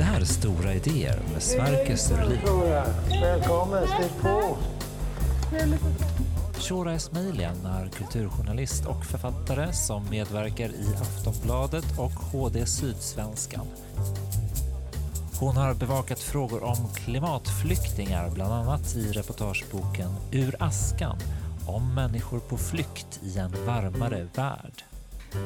Är Stora idéer med Sverker. Välkommen, stig på! Shora Esmailian är kulturjournalist och författare som medverkar i Aftonbladet och HD Sydsvenskan. Hon har bevakat frågor om klimatflyktingar, bland annat i reportageboken Ur askan om människor på flykt i en varmare värld.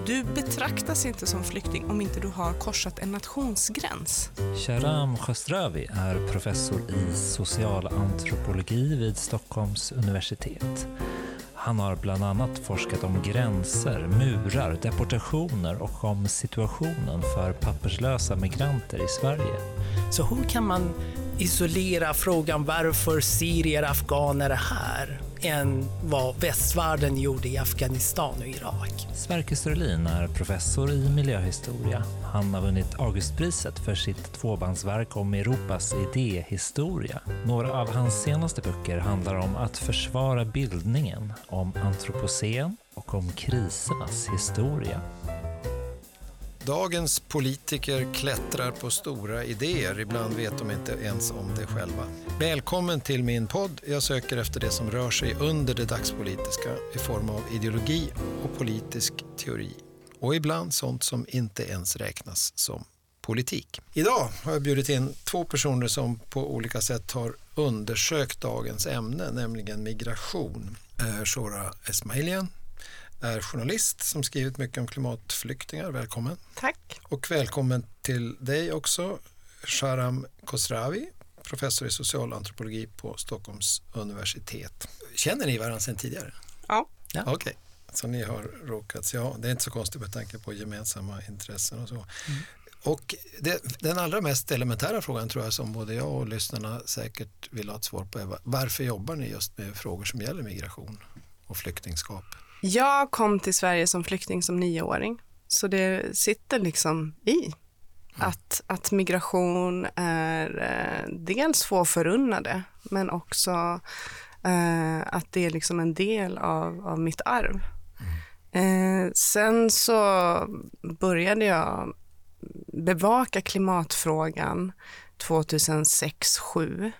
Du betraktas inte som flykting om inte du har korsat en nationsgräns. Sharam Khostravi är professor i socialantropologi vid Stockholms universitet. Han har bland annat forskat om gränser, murar, deportationer och om situationen för papperslösa migranter i Sverige. Så hur kan man isolera frågan varför syrier och afghaner är här än vad västvärlden gjorde i Afghanistan och Irak. Sverker Sörlin är professor i miljöhistoria. Han har vunnit Augustpriset för sitt tvåbandsverk om Europas idéhistoria. Några av hans senaste böcker handlar om att försvara bildningen, om antropocen och om krisernas historia. Dagens politiker klättrar på stora idéer. Ibland vet de inte ens om det själva. Välkommen till min podd. Jag söker efter det som rör sig under det dagspolitiska i form av ideologi och politisk teori. Och ibland sånt som inte ens räknas som politik. Idag har jag bjudit in två personer som på olika sätt har undersökt dagens ämne, nämligen migration. Shora Esmailian är journalist som skrivit mycket om klimatflyktingar. Välkommen. Tack. Och välkommen till dig också, Sharam Khosravi, professor i socialantropologi på Stockholms universitet. Känner ni varandra sedan tidigare? Ja. ja. Okej, okay. så ni har råkat, ja det är inte så konstigt med tanke på gemensamma intressen och så. Mm. Och det, den allra mest elementära frågan tror jag som både jag och lyssnarna säkert vill ha ett svar på är varför jobbar ni just med frågor som gäller migration och flyktingskap? Jag kom till Sverige som flykting som nioåring, så det sitter liksom i. Att, att migration är eh, dels få förunnade, men också eh, att det är liksom en del av, av mitt arv. Eh, sen så började jag bevaka klimatfrågan 2006-2007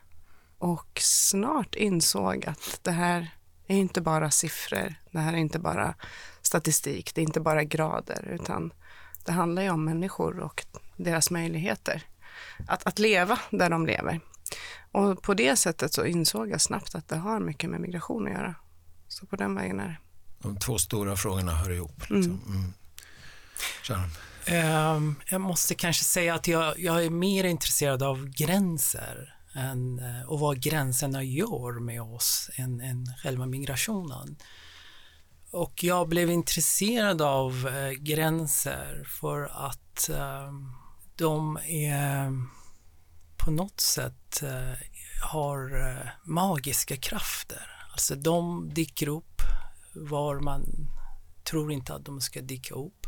och snart insåg att det här är inte bara siffror, det här är inte bara statistik, det är inte bara grader, utan det handlar ju om människor och deras möjligheter att, att leva där de lever. Och på det sättet så insåg jag snabbt att det har mycket med migration att göra. Så på den vägen är det. De två stora frågorna hör ihop. Liksom. Mm. Mm. Um, jag måste kanske säga att jag, jag är mer intresserad av gränser än, eh, och vad gränserna gör med oss än, än själva migrationen. Och jag blev intresserad av eh, gränser för att eh, de är på något sätt eh, har eh, magiska krafter. Alltså de dyker upp var man tror inte att de ska dyka upp.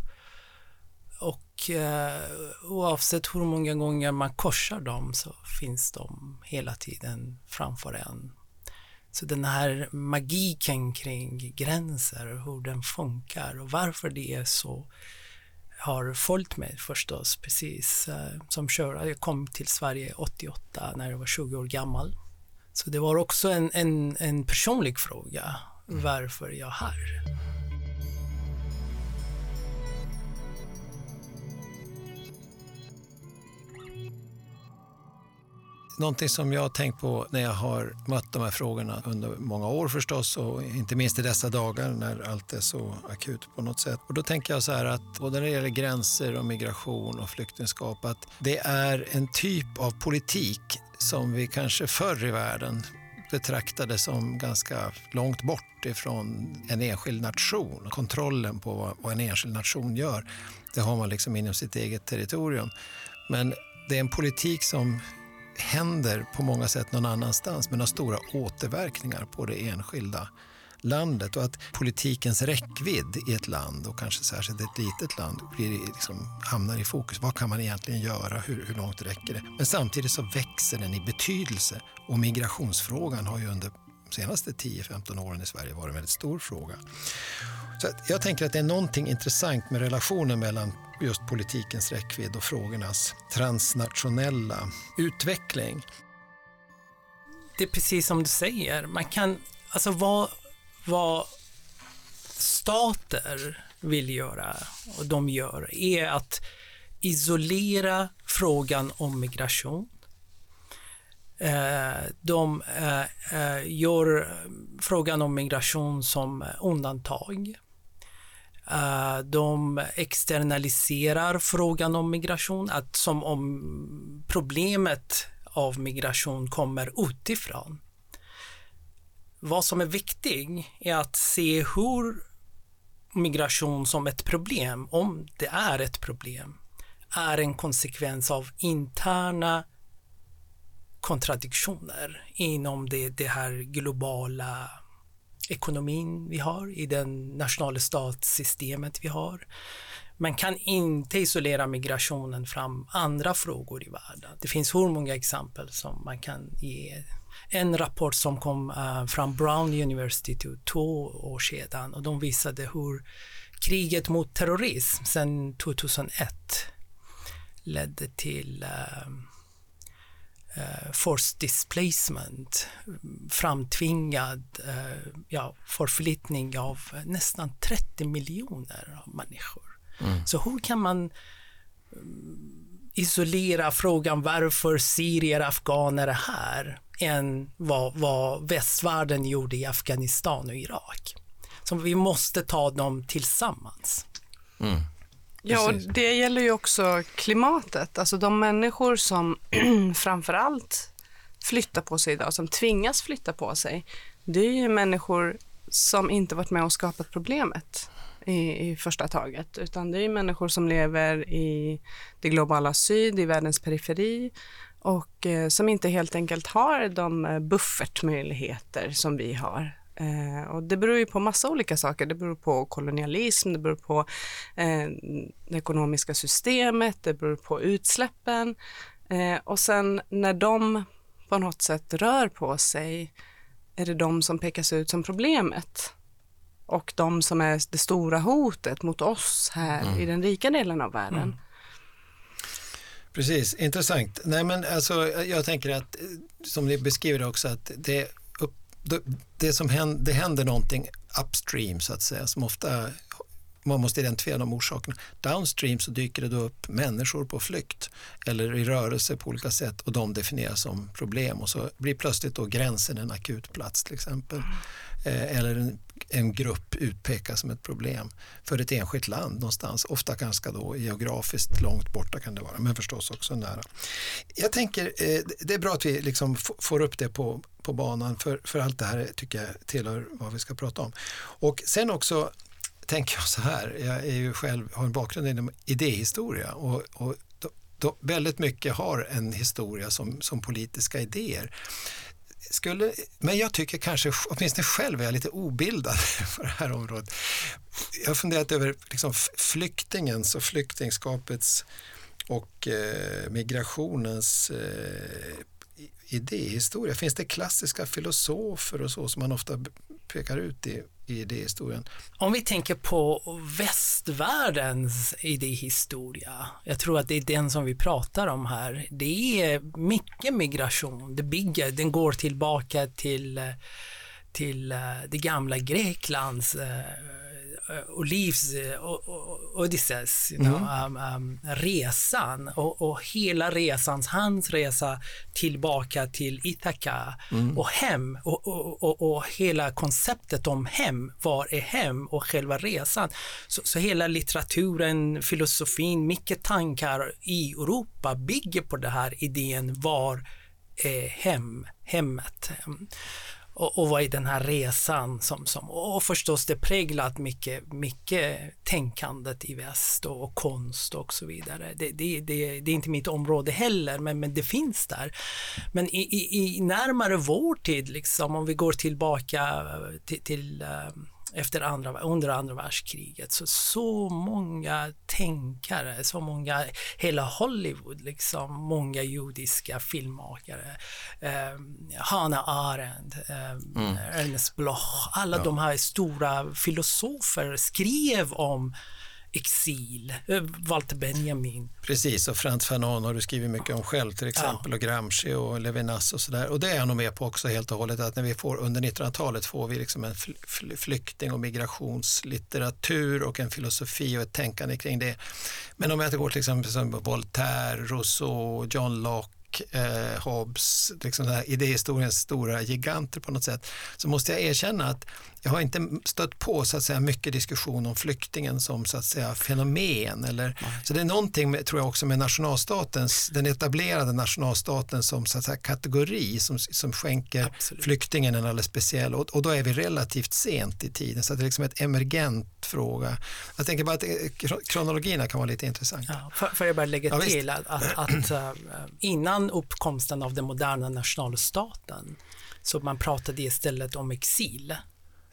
Och eh, oavsett hur många gånger man korsar dem så finns de hela tiden framför en. Så den här magiken kring gränser, hur den funkar och varför det är så har följt mig förstås, precis eh, som kör. Jag kom till Sverige 88 när jag var 20 år gammal. Så det var också en, en, en personlig fråga, varför jag är här. Någonting som jag har tänkt på när jag har mött de här frågorna under många år förstås och inte minst i dessa dagar när allt är så akut på något sätt. Och då tänker jag så här att både när det gäller gränser och migration och flyktingskap att det är en typ av politik som vi kanske förr i världen betraktade som ganska långt bort ifrån en enskild nation. Kontrollen på vad en enskild nation gör, det har man liksom inom sitt eget territorium. Men det är en politik som händer på många sätt någon annanstans men har stora återverkningar på det enskilda landet och att politikens räckvidd i ett land och kanske särskilt ett litet land blir liksom, hamnar i fokus. Vad kan man egentligen göra? Hur, hur långt räcker det? Men samtidigt så växer den i betydelse och migrationsfrågan har ju under de senaste 10-15 åren i Sverige varit en väldigt stor fråga. Så jag tänker att det är någonting intressant med relationen mellan just politikens räckvidd och frågornas transnationella utveckling. Det är precis som du säger, man kan, alltså vad, vad stater vill göra och de gör är att isolera frågan om migration. Eh, de eh, eh gör frågan om migration som undantag. Eh, de externaliserar frågan om migration, att som om problemet av migration kommer utifrån. Vad som är viktigt är att se hur migration som ett problem, om det är ett problem, är en konsekvens av interna kontradiktioner inom det, det här globala ekonomin vi har, i den nationalstatssystemet vi har. Man kan inte isolera migrationen från andra frågor i världen. Det finns hur många exempel som man kan ge. En rapport som kom uh, från Brown University för två år sedan och de visade hur kriget mot terrorism sedan 2001 ledde till uh, forced displacement, framtvingad uh, ja, förflyttning av nästan 30 miljoner människor. Mm. Så hur kan man mm, isolera frågan varför syrier och afghaner är här än vad, vad västvärlden gjorde i Afghanistan och Irak. Så vi måste ta dem tillsammans. Mm. Ja, och det gäller ju också klimatet. Alltså de människor som framför allt flyttar på sig idag, som tvingas flytta på sig, det är ju människor som inte varit med och skapat problemet i, i första taget, utan det är människor som lever i det globala syd, i världens periferi och eh, som inte helt enkelt har de eh, buffertmöjligheter som vi har. Eh, och det beror ju på massa olika saker. Det beror på kolonialism, det beror på eh, det ekonomiska systemet, det beror på utsläppen. Eh, och sen när de på något sätt rör på sig är det de som pekas ut som problemet och de som är det stora hotet mot oss här mm. i den rika delen av världen. Mm. Precis, intressant. Nej, men alltså, jag tänker att, som ni beskriver också, att det, upp, det, som händer, det händer någonting upstream så att säga, som ofta man måste identifiera de orsakerna. Downstream så dyker det då upp människor på flykt eller i rörelse på olika sätt och de definieras som problem och så blir plötsligt då gränsen en akut plats till exempel. Eh, eller en, en, grupp utpekas som ett problem för ett enskilt land någonstans, ofta ganska då geografiskt långt borta kan det vara, men förstås också nära. Jag tänker, eh, det är bra att vi liksom får upp det på, på banan för, för allt det här tycker jag tillhör vad vi ska prata om. Och sen också tänker jag så här, jag är ju själv, har en bakgrund inom idéhistoria och, och då, då väldigt mycket har en historia som, som politiska idéer. Skulle, men jag tycker kanske, åtminstone själv är jag lite obildad på det här området. Jag har funderat över liksom flyktingens och flyktingskapets och eh, migrationens eh, idéhistoria. Finns det klassiska filosofer och så som man ofta pekar ut i, i idéhistorien? Om vi tänker på västvärldens idéhistoria, jag tror att det är den som vi pratar om här, det är mycket migration, det bygger, den går tillbaka till till eh, det gamla Greklands eh, eh, Olivs uh, Odysseus, you know, mm. um, um, resan och, och, hela resan, hans resa tillbaka till Ithaka mm. och hem och, och, och, hela konceptet om hem, var är hem och själva resan. Så, så hela litteraturen, filosofin, mycket tankar i Europa bygger på den här idén var är hem, hemmet och, och vad är den här resan som, som och förstås det präglat mycket, mycket tänkandet i väst och, och konst och så vidare. Det, det, det, det, är inte mitt område heller, men, men det finns där. Men i, i, i närmare vår tid, liksom, om vi går tillbaka till, till eh, efter andra, under andra världskriget. Så, så många tänkare, så många, hela Hollywood, liksom, många judiska filmmakare. Eh, Hannah Arendt, eh, mm. Ernest Bloch, alla ja. de här stora filosofer skrev om exil, eh, Walter Benjamin. Precis, och Frantz Fanon har du skrivit mycket om själv till exempel, ja. och Gramsci och Levinas och sådär. Och det är jag nog med på också helt och hållet, att när vi får under 1900-talet får vi liksom en flykting och migrationslitteratur och en filosofi och ett tänkande kring det. Men om jag går till exempel som Voltaire, Rousseau, John Locke, eh, Hobbes, liksom idéhistoriens stora giganter på något sätt, så måste jag erkänna att jag har inte stött på så att säga, mycket diskussion om flyktingen som så att säga, fenomen. Eller, så det är någonting med, tror jag också med nationalstatens, den etablerade nationalstaten som så att säga, kategori som, som skänker Absolut. flyktingen en alldeles speciell och, och, då är vi relativt sent i tiden så det är liksom ett emergent fråga. Jag tänker bara att eh, kronologierna kan vara lite intressanta. Ja, får jag bara lägga ja, till att, att, att, äh, innan uppkomsten av den moderna nationalstaten så man pratade istället om exil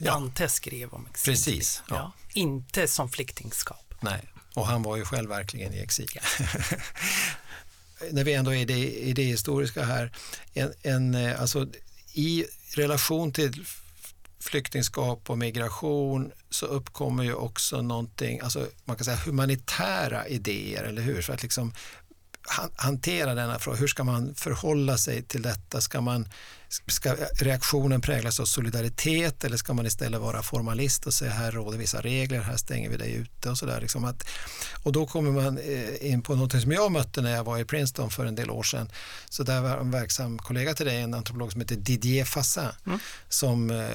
Dante skrev om exil. Precis. Ja. Inte som flyktingskap. Nej, och han var ju själv verkligen i exil. När vi ändå är i det, i det historiska här, en, en, eh, alltså, i relation till flyktingskap och migration så uppkommer ju också någonting, alltså man kan säga humanitära idéer, eller hur? För att liksom hantera denna fråga, hur ska man förhålla sig till detta? Ska man Ska reaktionen präglas av solidaritet eller ska man istället vara formalist och säga här råder vissa regler, här stänger vi dig ute och sådär. Liksom och då kommer man eh, in på något som jag mötte när jag var i Princeton för en del år sedan. Så där var en verksam kollega till dig, en antropolog som heter Didier Fassin, mm. som, eh,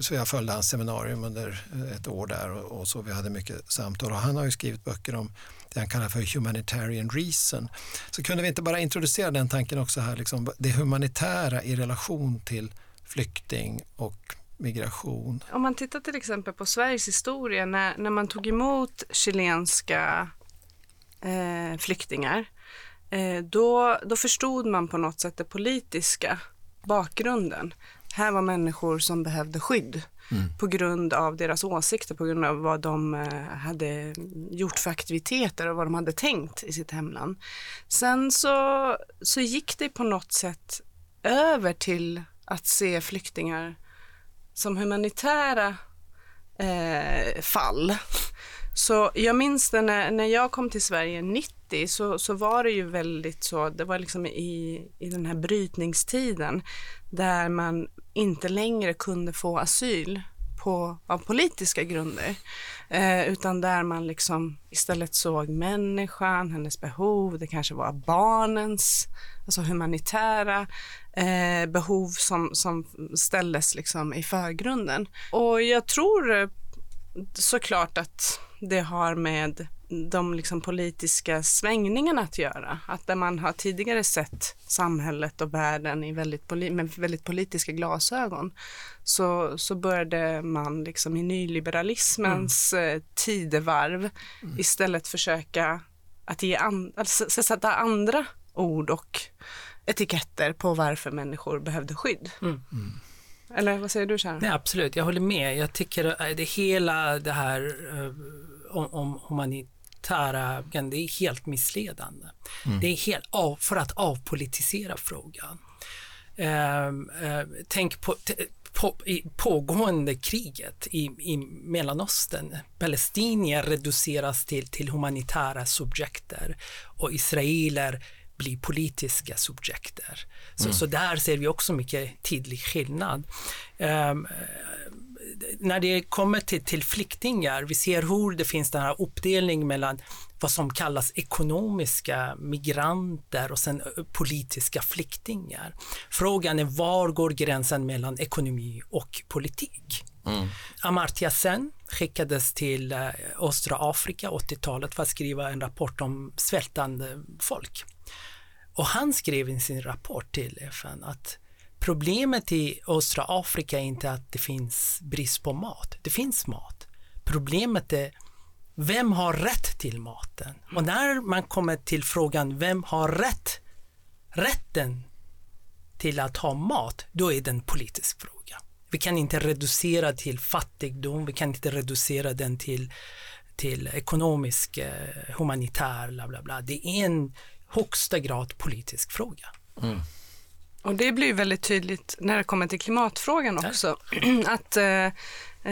så jag följde hans seminarium under eh, ett år där och, och så vi hade mycket samtal och han har ju skrivit böcker om det han kallar för humanitarian reason. Så kunde vi inte bara introducera den tanken också här, liksom, det humanitära i relation till flykting och migration. Om man tittar till exempel på Sveriges historia när, när man tog emot chilenska eh, flyktingar eh, då, då förstod man på något sätt den politiska bakgrunden. Här var människor som behövde skydd mm. på grund av deras åsikter, på grund av vad de eh, hade gjort för aktiviteter och vad de hade tänkt i sitt hemland. Sen så, så gick det på något sätt över till att se flyktingar som humanitära eh, fall. Så jag minns det när, när jag kom till Sverige 90 så, så var det ju väldigt så, det var liksom i, i den här brytningstiden där man inte längre kunde få asyl på, av politiska grunder, eh, utan där man liksom istället såg människan, hennes behov, det kanske var barnens, alltså humanitära eh, behov som, som ställdes liksom i förgrunden. Och jag tror såklart att det har med de liksom politiska svängningarna att göra. Att där man har tidigare sett samhället och världen i väldigt, med väldigt politiska glasögon så, så började man liksom i nyliberalismens mm. Eh, tidevarv mm. istället försöka att ge an, alltså, sätta andra ord och etiketter på varför människor behövde skydd. Mm. Eller vad säger du Sharon? Nej, absolut, jag håller med. Jag tycker att det hela det här uh, om, om humanitära, det är helt missledande. Mm. Det är helt av, för att avpolitisera frågan. Uh, uh, tänk på, på, i pågående kriget i, i Mellanöstern. Palestinier reduceras till, till humanitära subjekter och israeler blir politiska subjekter. Så, mm. så där ser vi också mycket tydlig skillnad. Um, när det kommer till, till flyktingar, vi ser hur det finns den här uppdelningen mellan vad som kallas ekonomiska migranter och sen politiska flyktingar. Frågan är var går gränsen mellan ekonomi och politik? Mm. Amartya Sen skickades till östra Afrika 80-talet för att skriva en rapport om svältande folk. Och han skrev i sin rapport till FN att problemet i östra Afrika är inte att det finns brist på mat. Det finns mat. Problemet är vem har rätt till maten? Och när man kommer till frågan vem har rätt, rätten till att ha mat, då är det en politisk fråga. Vi kan inte reducera till fattigdom, vi kan inte reducera den till, till ekonomisk, eh, humanitär, bla bla bla. Det är en högsta grad politisk fråga. Mm. Och det blir väldigt tydligt när det kommer till klimatfrågan också. att eh,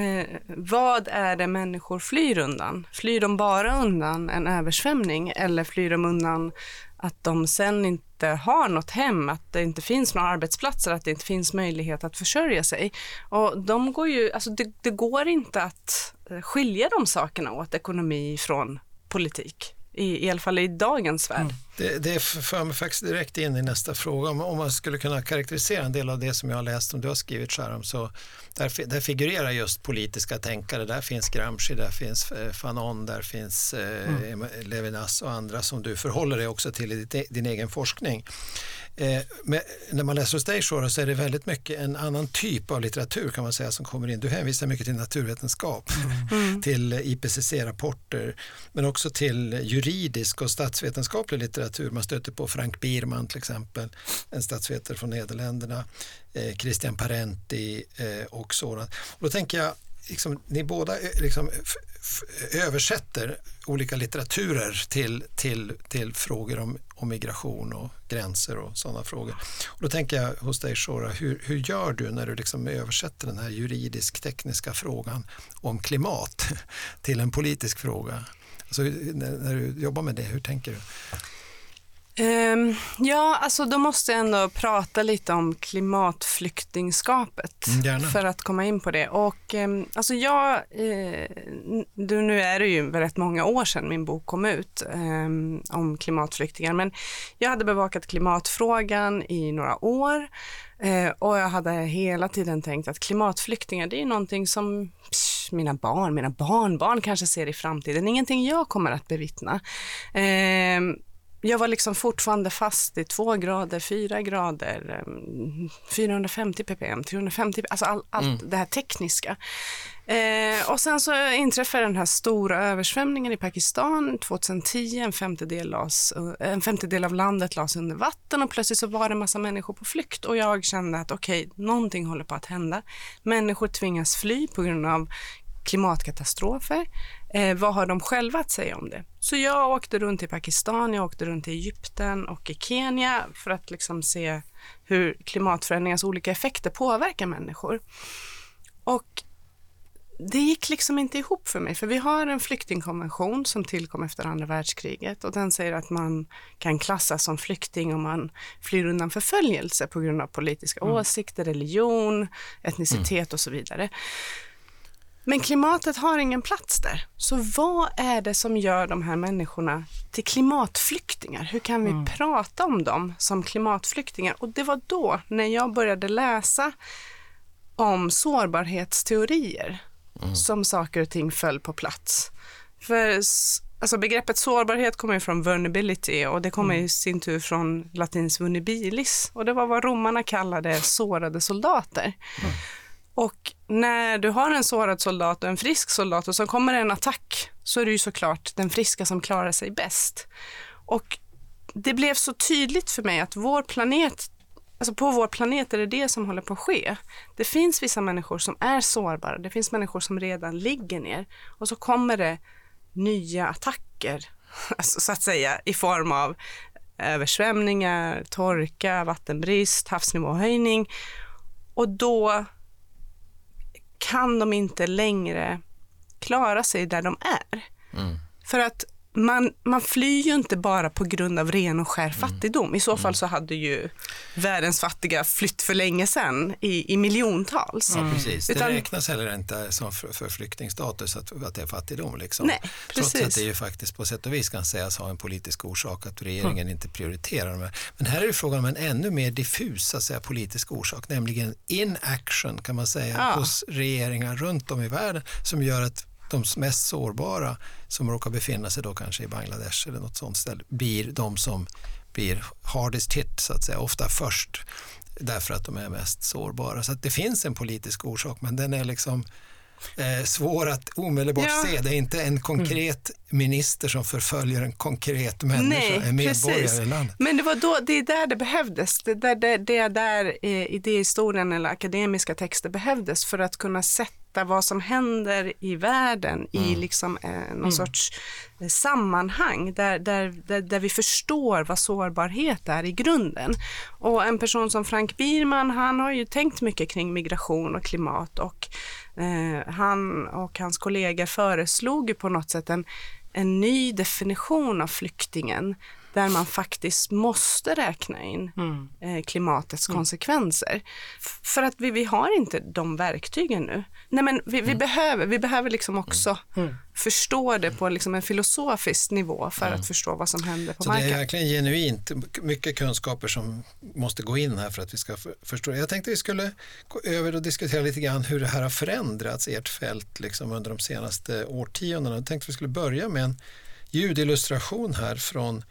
eh, vad är det människor flyr undan? Flyr de bara undan en översvämning eller flyr de undan att de sen inte har något hem, att det inte finns några arbetsplatser, att det inte finns möjlighet att försörja sig. Och de går ju, alltså det, det går inte att eh, skilja de sakerna åt, ekonomi från politik. I, i alla fall i dagens värld. Mm. Det, det för mig faktiskt direkt in i nästa fråga. Om, om man skulle kunna karaktärisera en del av det som jag har läst som du har skrivit Sharam, så där, där figurerar just politiska tänkare. Där finns Gramsci, där finns eh, Fanon, där finns eh, mm. Levinas och andra som du förhåller dig också till i din, din egen forskning. Eh, när man läser hos dig så är det väldigt mycket en annan typ av litteratur kan man säga som kommer in. Du hänvisar mycket till naturvetenskap, mm. till IPCC-rapporter men också till juridisk och statsvetenskaplig litteratur. Man stöter på Frank Bierman till exempel, en statsvetare från Nederländerna, eh, Christian Parenti eh, och sådant. Och då tänker jag, liksom, ni båda eh, liksom, översätter olika litteraturer till, till, till frågor om, och migration och gränser och sådana frågor. Och då tänker jag hos dig Shora, hur, hur gör du när du liksom översätter den här juridisk-tekniska frågan om klimat till en politisk fråga? Alltså, när, när du jobbar med det, hur tänker du? Um, ja, alltså då måste jag ändå prata lite om klimatflyktingskapet mm, för att komma in på det. Och um, alltså jag, uh, du, nu är det ju rätt många år sedan min bok kom ut um, om klimatflyktingar, men jag hade bevakat klimatfrågan i några år uh, och jag hade hela tiden tänkt att klimatflyktingar, det är någonting som psh, mina barn, mina barnbarn kanske ser i framtiden, ingenting jag kommer att bevittna. Uh, jag var liksom fortfarande fast i två grader, fyra grader, 450 ehm, ppm, 350 alltså all, allt mm. det här tekniska. Eh, och sen så inträffade den här stora översvämningen i Pakistan 2010. En femtedel, las, en femtedel av landet lades under vatten och plötsligt så var det en massa människor på flykt och jag kände att okej, okay, någonting håller på att hända. Människor tvingas fly på grund av klimatkatastrofer. Eh, vad har de själva att säga om det? Så jag åkte runt i Pakistan, jag åkte runt i Egypten och i Kenya för att liksom se hur klimatförändringens olika effekter påverkar människor. Och det gick liksom inte ihop för mig, för vi har en flyktingkonvention som tillkom efter andra världskriget och den säger att man kan klassas som flykting om man flyr undan förföljelse på grund av politiska mm. åsikter, religion, etnicitet mm. och så vidare. Men klimatet har ingen plats där. Så vad är det som gör de här människorna till klimatflyktingar? Hur kan vi mm. prata om dem som klimatflyktingar? Och det var då, när jag började läsa om sårbarhetsteorier, mm. som saker och ting föll på plats. För alltså begreppet sårbarhet kommer från vulnerability och det kommer mm. i sin tur från latins vulnerabilis och det var vad romarna kallade sårade soldater. Mm. Och när du har en sårad soldat och en frisk soldat och så kommer en attack så är det ju såklart den friska som klarar sig bäst. Och det blev så tydligt för mig att vår planet, alltså på vår planet är det det som håller på att ske. Det finns vissa människor som är sårbara, det finns människor som redan ligger ner och så kommer det nya attacker, alltså, så att säga, i form av översvämningar, torka, vattenbrist, havsnivåhöjning och då kan de inte längre klara sig där de är. Mm. För att man, man flyr ju inte bara på grund av ren och skär mm. fattigdom. I så fall mm. så hade ju världens fattiga flytt för länge sedan i, i miljontals. Ja, precis. Utan, det räknas heller inte som för, för flyktingstatus att, att det är fattigdom. Liksom. Nej, precis. Trots att det ju faktiskt på sätt och vis kan sägas ha en politisk orsak att regeringen mm. inte prioriterar dem. Men här är det frågan om en ännu mer diffus säga, politisk orsak, nämligen inaction kan man säga ja. hos regeringar runt om i världen som gör att de mest sårbara som råkar befinna sig då kanske i Bangladesh eller något sånt ställe blir de som blir hardest hit så att säga, ofta först därför att de är mest sårbara. Så att det finns en politisk orsak men den är liksom eh, svår att omedelbart ja. se. Det är inte en konkret mm. minister som förföljer en konkret människa, Nej, en medborgare precis. i landet. Men det var då, det är där det behövdes. Det är där, det, det är där eh, idéhistorien eller akademiska texter behövdes för att kunna sätta vad som händer i världen i Mm. liksom, eh, någon sorts eh, sammanhang där, där, där, där vi förstår vad sårbarhet är i grunden. Och en person som Frank Bierman, han har ju tänkt mycket kring migration och klimat och eh, han och hans kollegor föreslog ju på något sätt en, en ny definition av flyktingen där man faktiskt måste räkna in Mm. eh, klimatets konsekvenser. F- för att vi, vi har inte de verktygen nu. Nej, men vi, vi behöver, vi behöver liksom också Mm. förstå det på liksom en filosofisk nivå för att förstå vad som händer på Så det är marken. verkligen genuint mycket kunskaper som måste gå in här för att vi ska för- förstå. Jag tänkte vi skulle gå över och diskutera lite grann hur det här har förändrats, ert fält, liksom under de senaste årtiondena. Jag tänkte vi skulle börja med en ljudillustration här från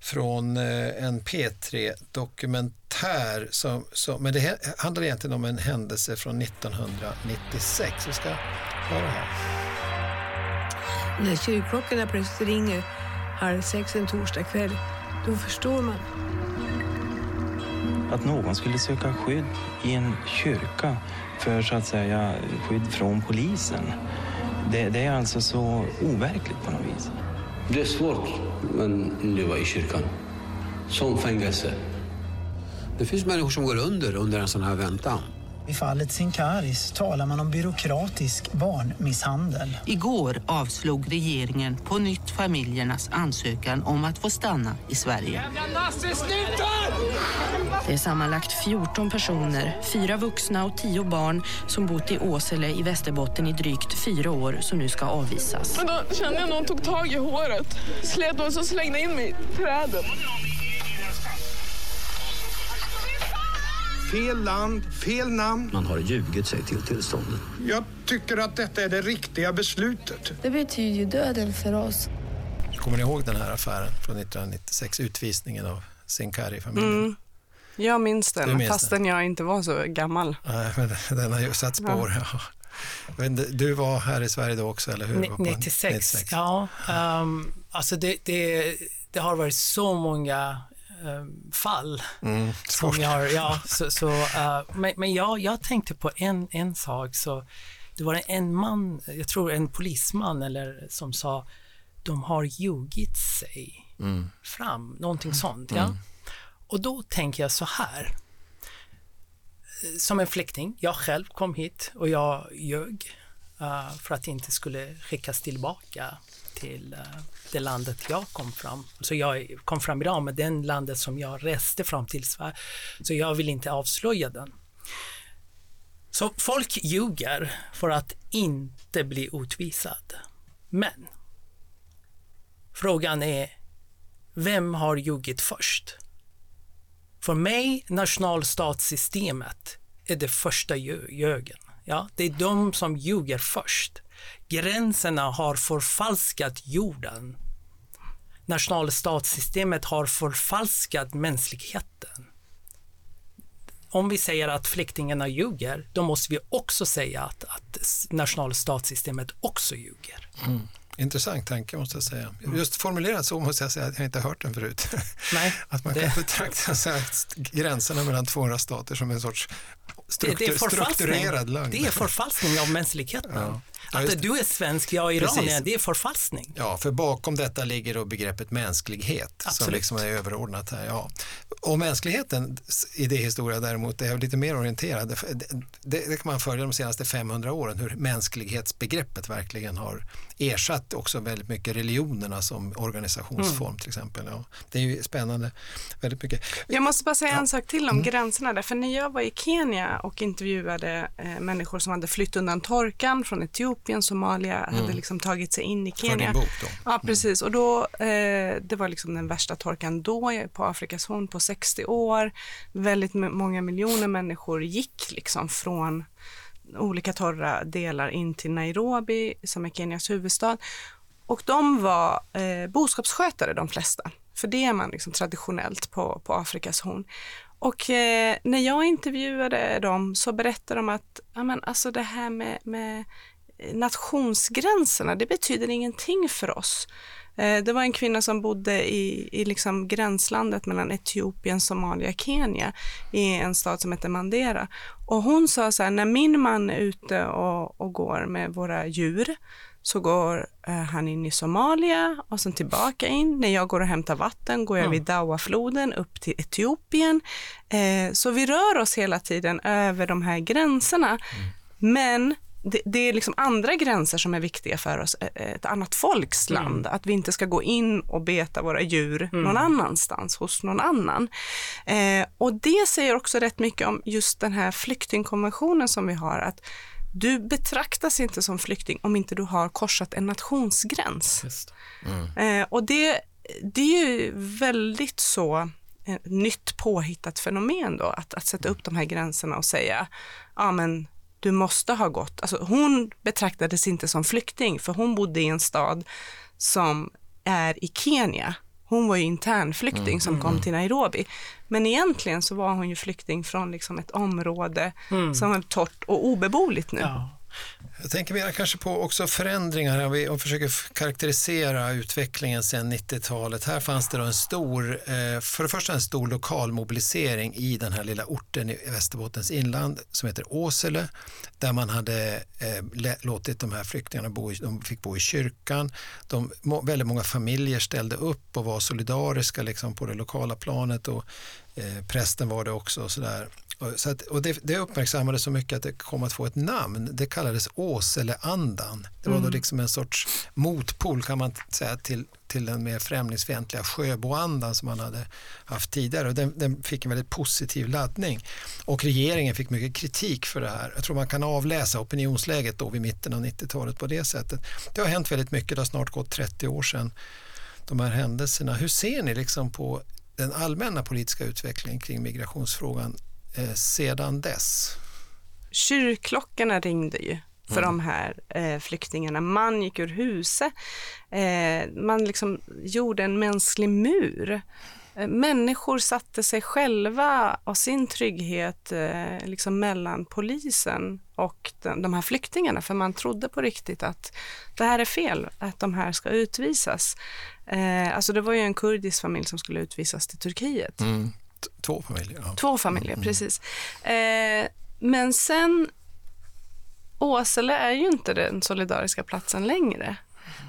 från eh, en P3-dokumentär. Som, som, men det handlar egentligen om en händelse från 1996. Vi ska höra här. När kyrkklockorna plötsligt ringer halv sex en torsdag kväll, då förstår man. Att någon skulle söka skydd i en kyrka för så att säga skydd från polisen. Det, det är alltså så overkligt på något vis. Det är svårt att leva i kyrkan. Som fängelse. Det finns människor som går under under en sån här väntan. I fallet Sinkaris talar man om byråkratisk barnmisshandel. Igår avslog regeringen på nytt familjernas ansökan om att få stanna i Sverige. Det är sammanlagt 14 personer, fyra vuxna och tio barn som bott i Åsele i Västerbotten i drygt fyra år som nu ska avvisas. Men då kände jag någon tog tag i håret, slet och så slängde in mig i trädet. Fel land, fel namn. Man har ljugit sig till tillståndet. Jag tycker att detta är det riktiga beslutet. Det betyder ju döden för oss. Kommer ni ihåg den här affären från 1996, utvisningen av Sincari-familjen? Mm. Jag minns den, minns fastän jag inte var så gammal. Nej, men den har ju satt spår. Ja. Men du var här i Sverige då också, eller hur? Ni- Var på 96, ja. Um, alltså det, det, det har varit så många um, fall Mm, som jag har, ja, så, så, uh, men, men jag, jag tänkte på en, en sak, så det var en man, jag tror en polisman eller som sa, de har ljugit sig Mm. fram, någonting sånt, ja. Och då tänker jag så här, som en flykting, jag själv kom hit och jag ljög eh, för att inte skulle skickas tillbaka till eh, det landet jag kom fram. Så jag kom fram idag med den landet som jag reste fram till Sverige. Så jag vill inte avslöja den. Så folk ljuger för att inte bli utvisad. Men frågan är, vem har ljugit först? För mig, nationalstatssystemet är det första ljugen. Ja, det är de som ljuger först. Gränserna har förfalskat jorden. Nationalstatssystemet har förfalskat mänskligheten. Om vi säger att flyktingarna ljuger, då måste vi också säga att, att nationalstatssystemet också ljuger. Mm. Intressant tanke måste jag säga. Just formulerat så måste jag säga att jag inte har hört den förut. Nej, att man det- kan betrakta så här gränserna mellan 200 stater som en sorts Det, struktur, det, är förfalskning. strukturerad lögn. det är förfalskning av mänskligheten. Ja. Ja, att det. du är svensk, jag är Precis. iranier, det är förfalskning. Ja, för bakom detta ligger då begreppet mänsklighet som Absolut. liksom är överordnat här. Ja. Och mänsklighetens idéhistoria däremot är lite mer orienterad. Det, det, det kan man följa de senaste 500 åren hur mänsklighetsbegreppet verkligen har ersatt också väldigt mycket religionerna som organisationsform Mm. till exempel. Ja. Det är ju spännande väldigt mycket. Jag måste bara säga en sak till om Mm. gränserna där. För när jag var i Kenya och intervjuade eh, människor som hade flytt undan torkan från Etiopien, Somalia, hade Mm. liksom tagit sig in i För Kenya. din bok då. Ja, precis. Och då, eh, det var liksom den värsta torkan då på Afrikas horn på 60 år. Väldigt många miljoner människor gick liksom från olika torra delar in till Nairobi, som är Kenias huvudstad. Och de var eh, boskapsskötare, de flesta. För det är man liksom traditionellt på, på Afrikas horn. Och eh, när jag intervjuade dem så berättade de att ja, men alltså det här med, med nationsgränserna, det betyder ingenting för oss. Eh, det var en kvinna som bodde i, i liksom gränslandet mellan Etiopien, Somalia, Kenya i en stad som heter Mandera. Och hon sa så här, när min man är ute och, och går med våra djur så går eh, han in i Somalia och sen tillbaka in. När jag går och hämtar vatten går jag vid Dawa-floden upp till Etiopien. Eh, så vi rör oss hela tiden över de här gränserna. Men det, det, är liksom andra gränser som är viktiga för oss, eh, ett annat folks land. Att vi inte ska gå in och beta våra djur Mm. någon annanstans, hos någon annan. Eh, och det säger också rätt mycket om just den här flyktingkonventionen som vi har, att du betraktas inte som flykting om inte du har korsat en nationsgräns. Eh, och det, det är ju väldigt så eh, nytt påhittat fenomen då, att, att sätta upp de här gränserna och säga, ja men du måste ha gått, alltså hon betraktades inte som flykting för hon bodde i en stad som är i Kenya. Hon var ju internflykting Mm, som kom till Nairobi. Men egentligen så var hon ju flykting från liksom ett område Mm. som är torrt och obeboeligt nu. Jag tänker mer kanske på också förändringar här, vi- och försöker karaktärisera utvecklingen sedan 90-talet. Här fanns det då en stor, eh, för det första en stor lokal mobilisering i den här lilla orten i Västerbottens inland som heter Åsele, där man hade eh, låtit de här flyktingarna bo, i, de fick bo i kyrkan. De, väldigt många familjer ställde upp och var solidariska liksom, på det lokala planet och eh, prästen var det också och sådär. Så att, och det, det uppmärksammades så mycket att det kom att få ett namn. Det kallades Åseleandan. Det var då Mm. liksom en sorts motpol kan man säga till, till den mer främlingsfientliga Sjöboandan som man hade haft tidigare. Och den, den fick en väldigt positiv laddning. Och regeringen fick mycket kritik för det här. Jag tror man kan avläsa opinionsläget då vid mitten av 90-talet på det sättet. Det har hänt väldigt mycket. Det har snart gått 30 år sedan de här händelserna. Hur ser ni liksom på den allmänna politiska utvecklingen kring migrationsfrågan eh, sedan dess? Kyrkklockorna ringde ju för Mm. de här eh, flyktingarna. Man gick ur huset. Eh, man liksom gjorde en mänsklig mur. Eh, människor satte sig själva och sin trygghet eh, liksom mellan polisen och de, de här flyktingarna, för man trodde på riktigt att det här är fel, att de här ska utvisas. Eh, alltså det var ju en kurdisk familj som skulle utvisas till Turkiet. Mm. Två familjer. Ja. Två familjer, Mm. precis. Eh, men sen, Åsele är ju inte den solidariska platsen längre.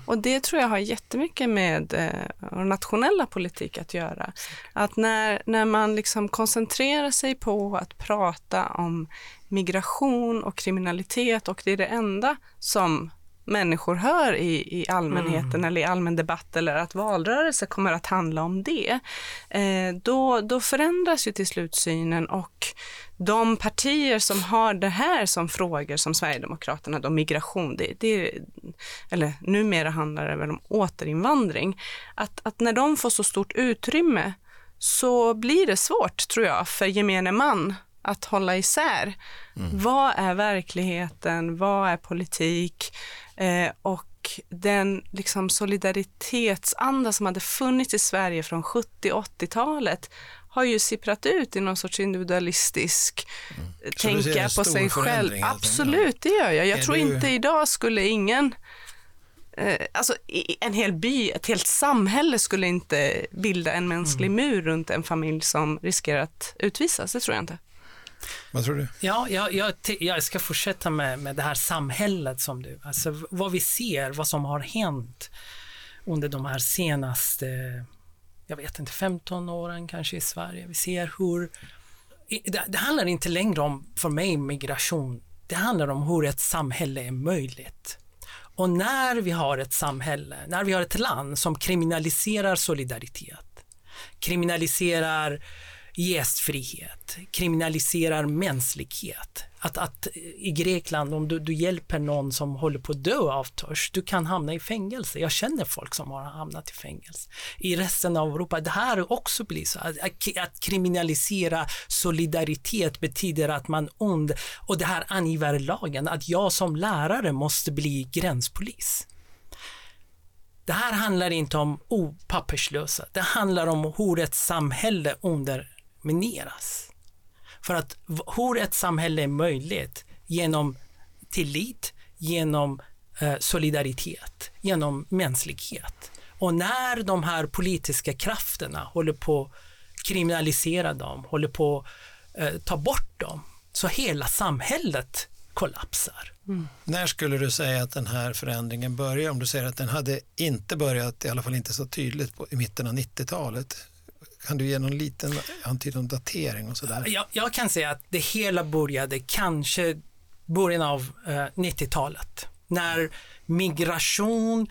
Och det tror jag har jättemycket med eh, nationella politik att göra. Att när, när man liksom koncentrerar sig på att prata om migration och kriminalitet och det är det enda som människor hör i, i allmänheten Mm. eller i allmän debatt eller att valrörelse kommer att handla om det, eh, då, då förändras ju till slut synen och de partier som har det här som frågor som Sverigedemokraterna, då migration, det, det, eller numera handlar det väl om återinvandring, att, att när de får så stort utrymme så blir det svårt, tror jag, för gemene man att hålla isär. Vad är verkligheten? Vad är politik? Eh, och den liksom solidaritetsanda som hade funnits i Sverige från 70 80-talet har ju sipprat ut i någon sorts individualistisk eh, du ser tänka på sig själv. Absolut, det gör jag. Jag Är tror du- inte idag skulle ingen Eh, alltså en hel by, ett helt samhälle skulle inte bilda en mänsklig mur runt en familj som riskerar att utvisas. Det tror jag inte. Vad tror du? Ja, jag, jag, jag ska fortsätta med, med det här samhället som du, alltså vad vi ser, vad som har hänt under de här senaste, jag vet inte, 15 åren kanske i Sverige. Vi ser hur, det, det handlar inte längre om, för mig, migration. Det handlar om hur ett samhälle är möjligt. Och när vi har ett samhälle, när vi har ett land som kriminaliserar solidaritet, kriminaliserar gästfrihet, kriminaliserar mänsklighet. Att, att i Grekland, om du, du hjälper någon som håller på att dö av törst, du kan hamna i fängelse. Jag känner folk som har hamnat i fängelse. I resten av Europa, det här också blir så. Att, att, att kriminalisera solidaritet betyder att man ond, och det här angivarlagen, att jag som lärare måste bli gränspolis. Det här handlar inte om opapperslösa. Det handlar om hur ett samhälle under undermineras. För att hur ett samhälle är möjligt genom tillit, genom eh, solidaritet, genom mänsklighet. Och när de här politiska krafterna håller på att kriminalisera dem, håller på att eh, ta bort dem, så hela samhället kollapsar. Mm. När skulle du säga att den här förändringen börjar? Om du säger att den hade inte börjat, i alla fall inte så tydligt, på, i mitten av 90-talet. Kan du ge någon liten antydan om datering och sådär? Jag, jag kan säga att det hela började kanske början av eh, 90-talet när migration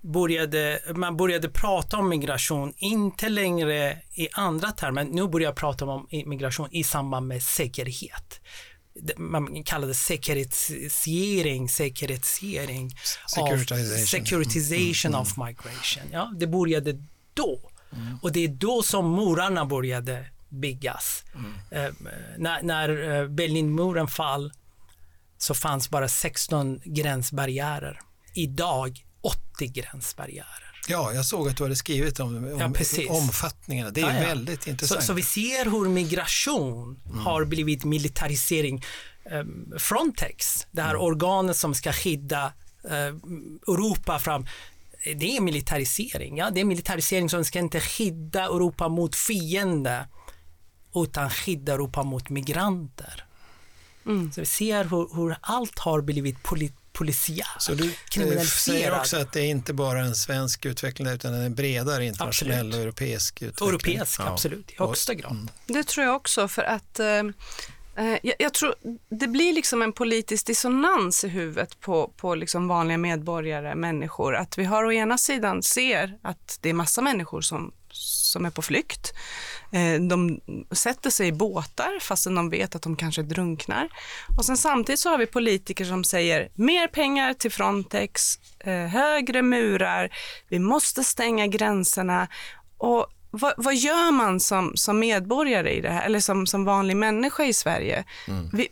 började, man började prata om migration, inte längre i andra termer, nu börjar jag prata om migration i samband med säkerhet man kallade säkerhetsering securitization, of, securitization mm, mm, of migration. Ja, det började då. Mm. Och det är då som murarna började byggas. Mm. Eh, när, när eh, Berlinmuren fall så fanns bara 16 gränsbarriärer. Idag 80 gränsbarriärer. Ja, jag såg att du hade skrivit om, om ja, omfattningen. Det är ja, ja. väldigt intressant. Så, så, vi ser hur migration mm. har blivit militarisering. Um, Frontex, det här mm. organet som ska skydda uh, Europa fram det är militarisering. Ja? Det är militarisering som ska inte skydda Europa mot fiende utan skydda Europa mot migranter. Mm. Så vi ser hur, hur allt har blivit polit polisiär, Så du eh, säger också att det är inte bara en svensk utveckling utan en bredare internationell absolut. och europeisk utveckling? Europeisk, ja. absolut, i högsta grad. Mm. Det tror jag också för att eh, Eh, jag, jag, tror det blir liksom en politisk dissonans i huvudet på, på liksom vanliga medborgare, människor. Att vi har å ena sidan ser att det är massa människor som, som är på flykt. Eh, de sätter sig i båtar fastän de vet att de kanske drunknar. Och sen samtidigt så har vi politiker som säger mer pengar till Frontex, eh, högre murar, vi måste stänga gränserna. Och vad, vad, gör man som, som medborgare i det här, eller som, som vanlig människa i Sverige? Mm. Vi,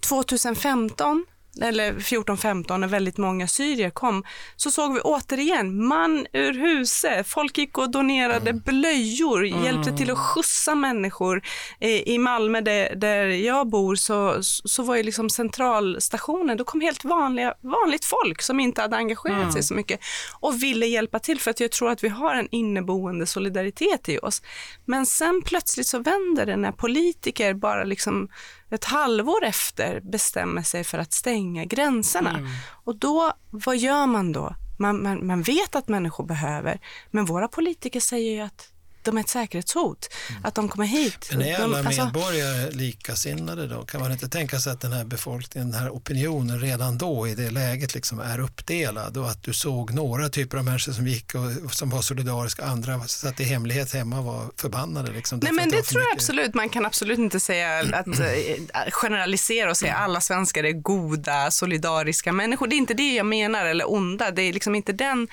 2015 eh, eller 14-15 när väldigt många syrier kom, så såg vi återigen man ur huset. Folk gick och donerade mm. blöjor, mm. hjälpte till att skjutsa människor. I, Malmö där, där jag bor så, så var ju liksom centralstationen, då kom helt vanliga, vanligt folk som inte hade engagerat mm. sig så mycket och ville hjälpa till för att jag tror att vi har en inneboende solidaritet i oss. Men sen plötsligt så vänder det när politiker bara liksom ett halvår efter bestämmer sig för att stänga gränserna. Mm. Och då, vad gör man då? Man, man, man vet att människor behöver, men våra politiker säger ju att de är ett säkerhetshot, mm. att de kommer hit. Men är alla de, alltså... medborgare likasinnade då? Kan man inte tänka sig att den här befolkningen, den här opinionen redan då i det läget liksom är uppdelad och att du såg några typer av människor som gick och som var solidariska, andra satt i hemlighet hemma och var förbannade? Liksom, Nej men det, det tror mycket... jag absolut, man kan absolut inte säga att äh, generalisera och säga alla svenskar är goda, solidariska människor. Det är inte det jag menar, eller onda, det är liksom inte den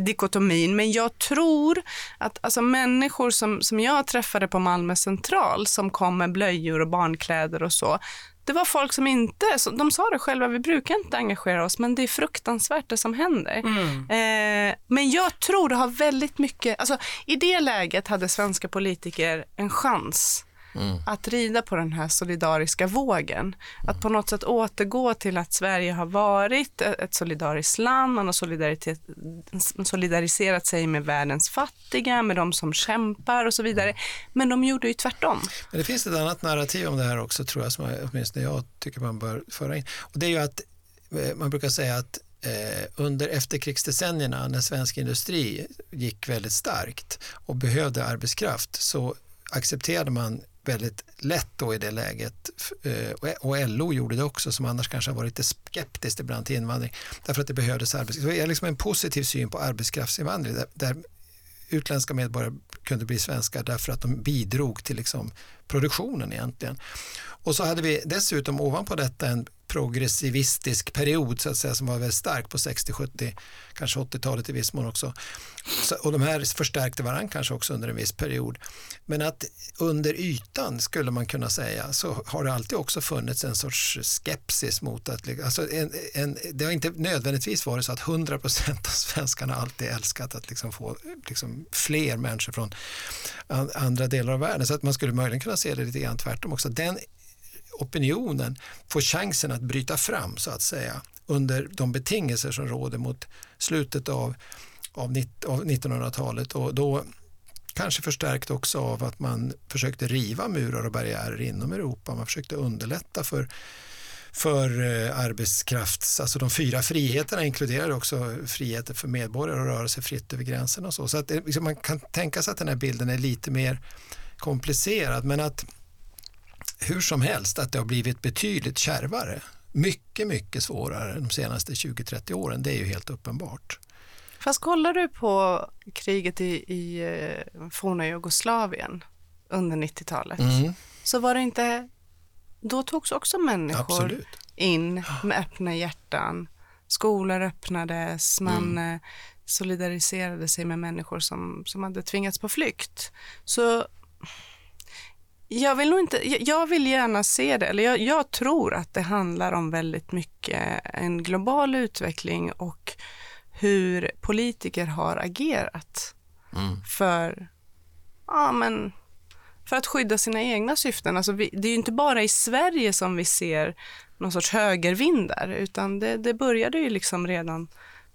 dikotomin, men jag tror att alltså, människor människor som, som jag träffade på Malmö central som kom med blöjor och barnkläder och så. Det var folk som inte, de sa det själva, vi brukar inte engagera oss men det är fruktansvärt det som händer. Mm. Eh, men jag tror det har väldigt mycket, alltså i det läget hade svenska politiker en chans Mm. Att rida på den här solidariska vågen. Att på något sätt återgå till att Sverige har varit ett solidariskt land. Man har solidariserat sig med världens fattiga, med de som kämpar och så vidare. Men de gjorde ju tvärtom. Men det finns ett annat narrativ om det här också tror jag, som jag, åtminstone jag tycker man bör föra in. Och det är ju att eh, man brukar säga att eh, under efterkrigsdecennierna när svensk industri gick väldigt starkt och behövde arbetskraft så accepterade man väldigt lätt då i det läget eh, och LO gjorde det också som annars kanske har varit lite skeptiskt ibland till invandring därför att det behövdes arbetskraft. Det är liksom en positiv syn på arbetskraftsinvandring där, där utländska medborgare kunde bli svenskar därför att de bidrog till liksom produktionen egentligen. Och så hade vi dessutom ovanpå detta en progressivistisk period så att säga, som var väldigt stark på 60, 70, kanske 80-talet i viss mån också. Så, och de här förstärkte varandra kanske också under en viss period. Men att under ytan skulle man kunna säga så har det alltid också funnits en sorts skepsis mot att, alltså en, en, det har inte nödvändigtvis varit så att 100 procent av svenskarna alltid älskat att liksom få liksom fler människor från andra delar av världen. Så att man skulle möjligen kunna se det lite grann tvärtom också. Den opinionen får chansen att bryta fram så att säga under de betingelser som råder mot slutet av av 1900-talet och då kanske förstärkt också av att man försökte riva murar och barriärer inom Europa. Man försökte underlätta för för eh, arbetskrafts, alltså de fyra friheterna inkluderar också friheter för medborgare att röra sig fritt över gränserna och så. Så att det, liksom, man kan tänka sig att den här bilden är lite mer komplicerad men att hur som helst att det har blivit betydligt kärvare. Mycket, mycket svårare de senaste 20-30 åren, det är ju helt uppenbart. Fast kollar du på kriget i, i eh, forna Jugoslavien under 90-talet mm. så var det inte, då togs också människor Absolut. in med öppna hjärtan. Skolor öppnades, man mm. Solidariserade sig med människor som, som hade tvingats på flykt. Så jag vill nog inte, jag vill gärna se det, eller jag, jag, tror att det handlar om väldigt mycket en global utveckling och hur politiker har agerat mm. för, ja, men, för att skydda sina egna syften. Alltså vi, det är ju inte bara i Sverige som vi ser någon sorts högervindar, utan det, det började ju liksom redan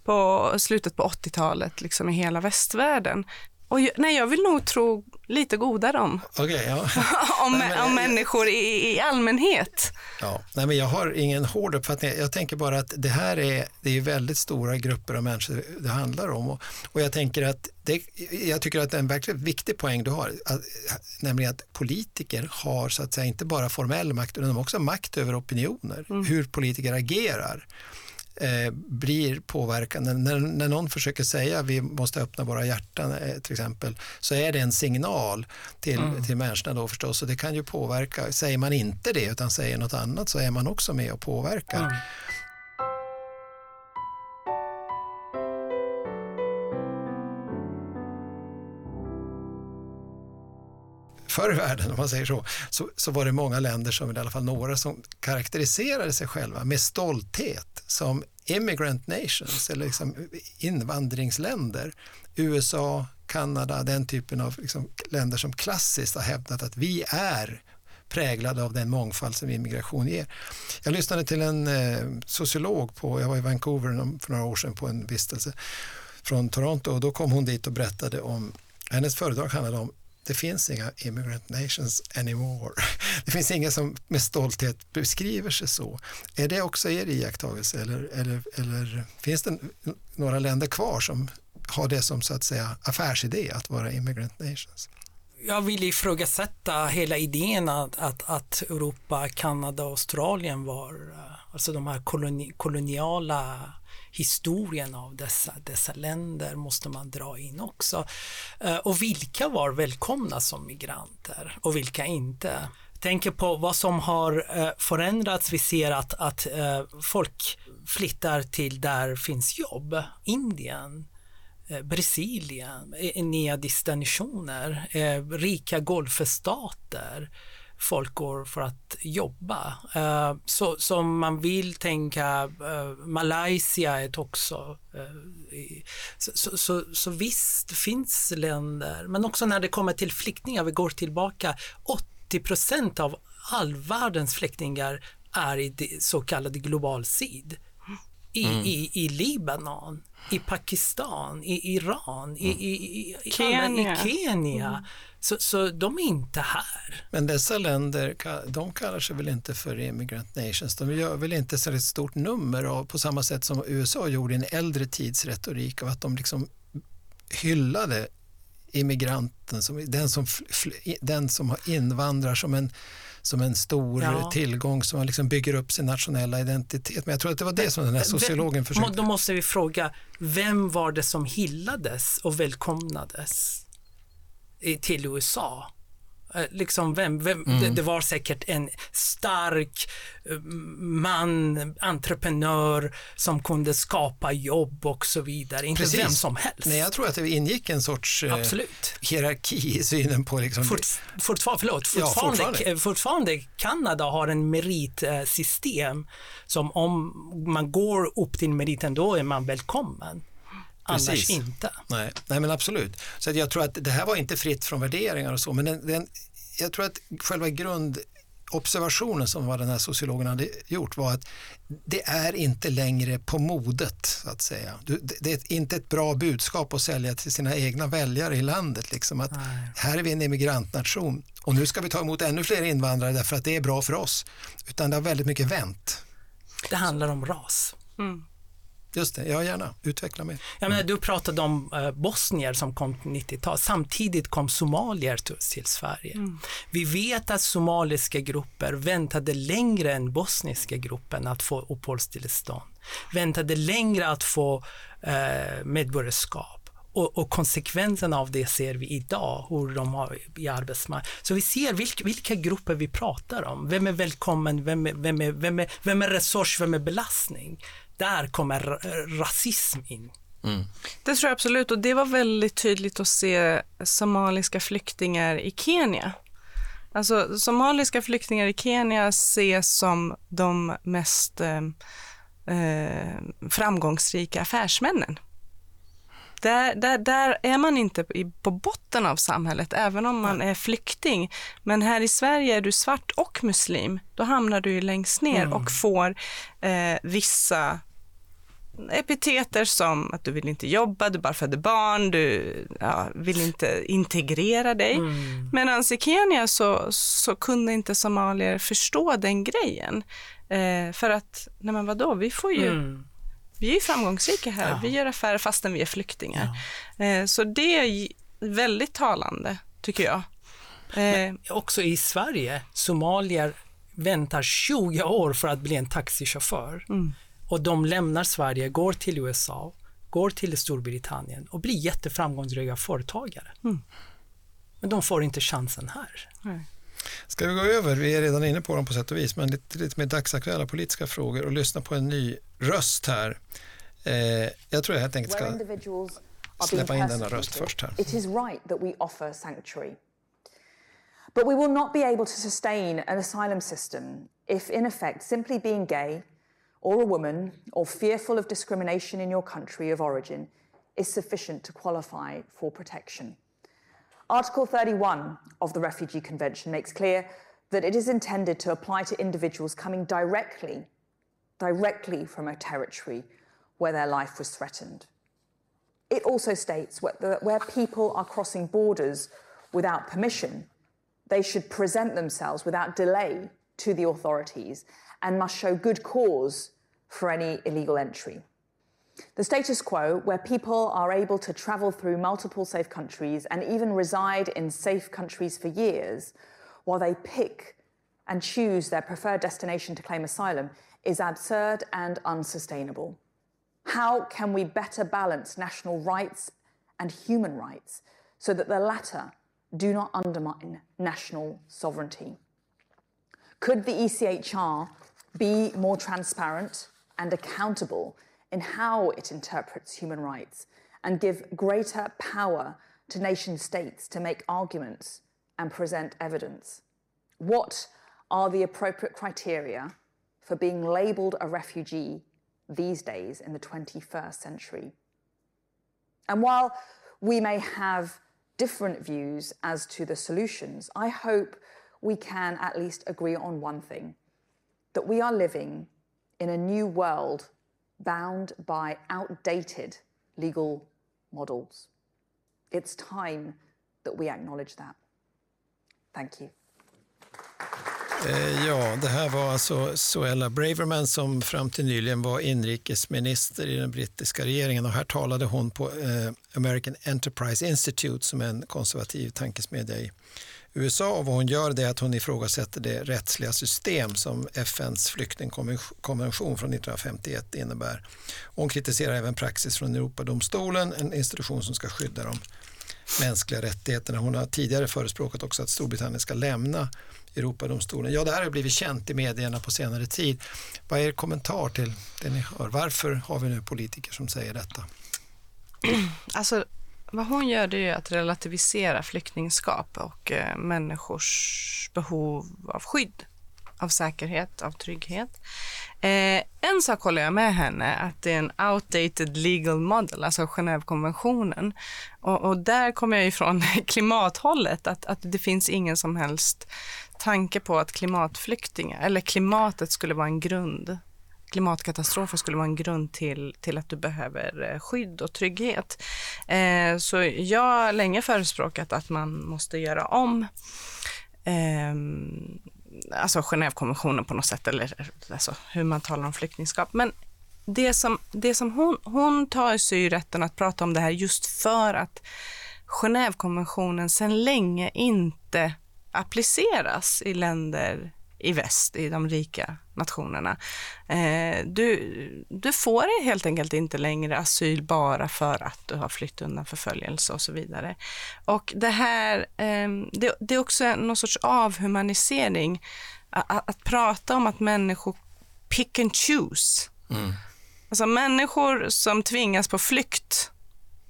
på slutet på 80-talet liksom i hela västvärlden. Och jag, nej, jag vill nog tro lite godare om, okay, ja. om, nej, men, om människor i, i, allmänhet. Ja, nej, men jag har ingen hård uppfattning. Jag tänker bara att det här är, det är väldigt stora grupper av människor det handlar om. Och, och jag tänker att det, jag tycker att det är en verkligt viktig poäng du har, att, nämligen att politiker har så att säga inte bara formell makt utan de har också makt över opinioner, mm. hur politiker agerar eh, blir påverkande. När, när någon försöker säga vi måste öppna våra hjärtan eh, till exempel så är det en signal till, mm. till människorna då förstås och det kan ju påverka. Säger man inte det utan säger något annat så är man också med och påverkar. Mm. Förr i världen, om man säger så, så, så var det många länder, som i alla fall några, som karaktäriserade sig själva med stolthet som immigrant nations, eller liksom invandringsländer. USA, Kanada, den typen av liksom länder som klassiskt har hävdat att vi är präglade av den mångfald som immigration ger. Jag lyssnade till en eh, sociolog på, jag var i Vancouver för några år sedan på en vistelse från Toronto och då kom hon dit och berättade om hennes föredrag handlade om det finns inga immigrant nations anymore. Det finns ingen som med stolthet beskriver sig så. Är det också er iakttagelse eller, eller, eller finns det några länder kvar som har det som så att säga affärsidé att vara immigrant nations? Jag vill ifrågasätta hela idén att, att, att Europa, Kanada och Australien var, eh, alltså de här koloni, koloniala historien av dessa, dessa länder måste man dra in också. Eh, och vilka var välkomna som migranter och vilka inte? tänker på vad som har eh, förändrats. Vi ser att, att folk flyttar till där finns jobb. Indien, Brasilien, nya destinationer, rika golfstater folk går för att jobba. Så, så man vill tänka, Malaysia är också, så, så, så visst finns länder, men också när det kommer till flyktingar, vi går tillbaka, 80 procent av all världens flyktingar är i så kallad global syd. I, mm. i, i Libanon, i Pakistan, i Iran, i, i, i, Kenya. i Kenya. Mm. Så, så de är inte här. Men dessa länder, de kallar sig väl inte för immigrant nations? De gör väl inte så ett stort nummer av, på samma sätt som USA gjorde i en äldre tids retorik av att de liksom hyllade immigranten, som, den, som, den som invandrar som en som en stor ja. tillgång som man liksom bygger upp sin nationella identitet. Men jag tror att det var det som den här sociologen försökte. Då måste vi fråga, vem var det som hyllades och välkomnades till USA? Eh, liksom vem, vem mm. det, det, var säkert en stark eh, man, entreprenör som kunde skapa jobb och så vidare. Inte Precis. vem som helst. Nej, jag tror att det ingick en sorts eh, hierarki i synen på... Liksom... Fort, fortfar, förlåt, fortfarande, ja, fortfarande. fortfarande Kanada har en meritsystem som om man går upp till meriten då är man välkommen. Precis. Annars inte. Nej, nej men absolut. Så jag tror att det här var inte fritt från värderingar och så, men den, den, jag tror att själva grund observationen som var den här sociologen hade gjort var att det är inte längre på modet, så att säga. Det är inte ett bra budskap att sälja till sina egna väljare i landet, liksom att Nej. här är vi en emigrantnation och nu ska vi ta emot ännu fler invandrare därför att det är bra för oss. Utan det har väldigt mycket vänt. Det handlar om ras. Mm. Just det, ja gärna. Utveckla mer. Jag menar, du pratade om uh, bosnier som kom på 90-talet. Samtidigt kom somalier till, till Sverige. Mm. Vi vet att somaliska grupper väntade längre än bosniska gruppen att få uppehållstillstånd. Väntade längre att få uh, medborgarskap. Och, och konsekvenserna av det ser vi idag, hur de har i arbetsmarknaden. Så vi ser vilka, vilka grupper vi pratar om. Vem är välkommen, vem är, vem är, vem är, vem är resurs, vem är belastning? Där kommer rasism in. Mm. Det tror jag absolut och det var väldigt tydligt att se somaliska flyktingar i Kenya. Alltså somaliska flyktingar i Kenya ses som de mest eh, eh, framgångsrika affärsmännen. Där, där, där är man inte på botten av samhället, även om man är flykting. Men här i Sverige är du svart och muslim, då hamnar du ju längst ner mm. och får eh, vissa epiteter som att du vill inte jobba, du bara föder barn, du ja, vill inte integrera dig. Mm. Medan i Kenya så, så kunde inte somalier förstå den grejen. Eh, för att, nej men vadå, vi får ju mm. Vi är ju framgångsrika här, ja. vi gör affärer fastän vi är flyktingar. Ja. Eh, så det är väldigt talande, tycker jag. Eh, också i Sverige, somalier väntar 20 år för att bli en taxichaufför. Mm. Och de lämnar Sverige, går till USA, går till Storbritannien och blir jätteframgångsrika företagare. Mm. Men de får inte chansen här. Nej. Ska vi gå över, vi är redan inne på dem på sätt och vis, men lite, lite mer dagsaktuella politiska frågor och lyssna på en ny röst här. Eh, jag tror jag helt enkelt ska släppa in denna röst först här. It is right that we offer sanctuary. But we will not be able to sustain an asylum system if in effect simply being gay or a woman or fearful of discrimination in your country of origin is sufficient to qualify for protection. Article 31 of the Refugee Convention makes clear that it is intended to apply to individuals coming directly, directly from a territory where their life was threatened. It also states that where people are crossing borders without permission, they should present themselves without delay to the authorities and must show good cause for any illegal entry. The status quo, where people are able to travel through multiple safe countries and even reside in safe countries for years while they pick and choose their preferred destination to claim asylum, is absurd and unsustainable. How can we better balance national rights and human rights so that the latter do not undermine national sovereignty? Could the ECHR be more transparent and accountable in how it interprets human rights and give greater power to nation states to make arguments and present evidence? What are the appropriate criteria for being labelled a refugee these days in the 21st century? And while we may have different views as to the solutions, I hope we can at least agree on one thing that we are living in a new world bound by outdated legal models. It's time that we acknowledge that. Thank you. Eh, ja, det här var alltså Suella Braverman som fram till nyligen var inrikesminister i den brittiska regeringen och här talade hon på eh, American Enterprise Institute som är en konservativ tankesmedja i USA och vad hon gör är att hon ifrågasätter det rättsliga system som FNs flyktingkonvention från 1951 innebär. Hon kritiserar även praxis från Europadomstolen, en institution som ska skydda de mänskliga rättigheterna. Hon har tidigare förespråkat också att Storbritannien ska lämna Europadomstolen. Ja, det här har blivit känt i medierna på senare tid. Vad är er kommentar till det ni hör? Varför har vi nu politiker som säger detta? Alltså, vad hon gör det är att relativisera flyktingskap och eh, människors behov av skydd. av säkerhet, av trygghet. Eh, en sak håller jag med henne, att det är en outdated legal model, alltså Genèvekonventionen. Och, och där kommer jag ifrån klimathållet, att, att det finns ingen som helst tanke på att klimatflyktingar, eller klimatet skulle vara en grund klimatkatastrofer skulle vara en grund till, till att du behöver eh, skydd och trygghet. Eh, så jag har länge förespråkat att man måste göra om eh, alltså Genèvekonventionen på något sätt, eller alltså hur man talar om flyktingskap. Men det som, det som hon, hon tar sig ju rätten att prata om det här just för att Genèvekonventionen sedan länge inte appliceras i länder i väst, i de rika nationerna. Eh, du, du får helt enkelt inte längre asyl bara för att du har flytt undan förföljelse och så vidare. Och det här, eh, det, det, är också någon sorts avhumanisering, att, att, prata om att människor pick and choose. Mm. Alltså människor som tvingas på flykt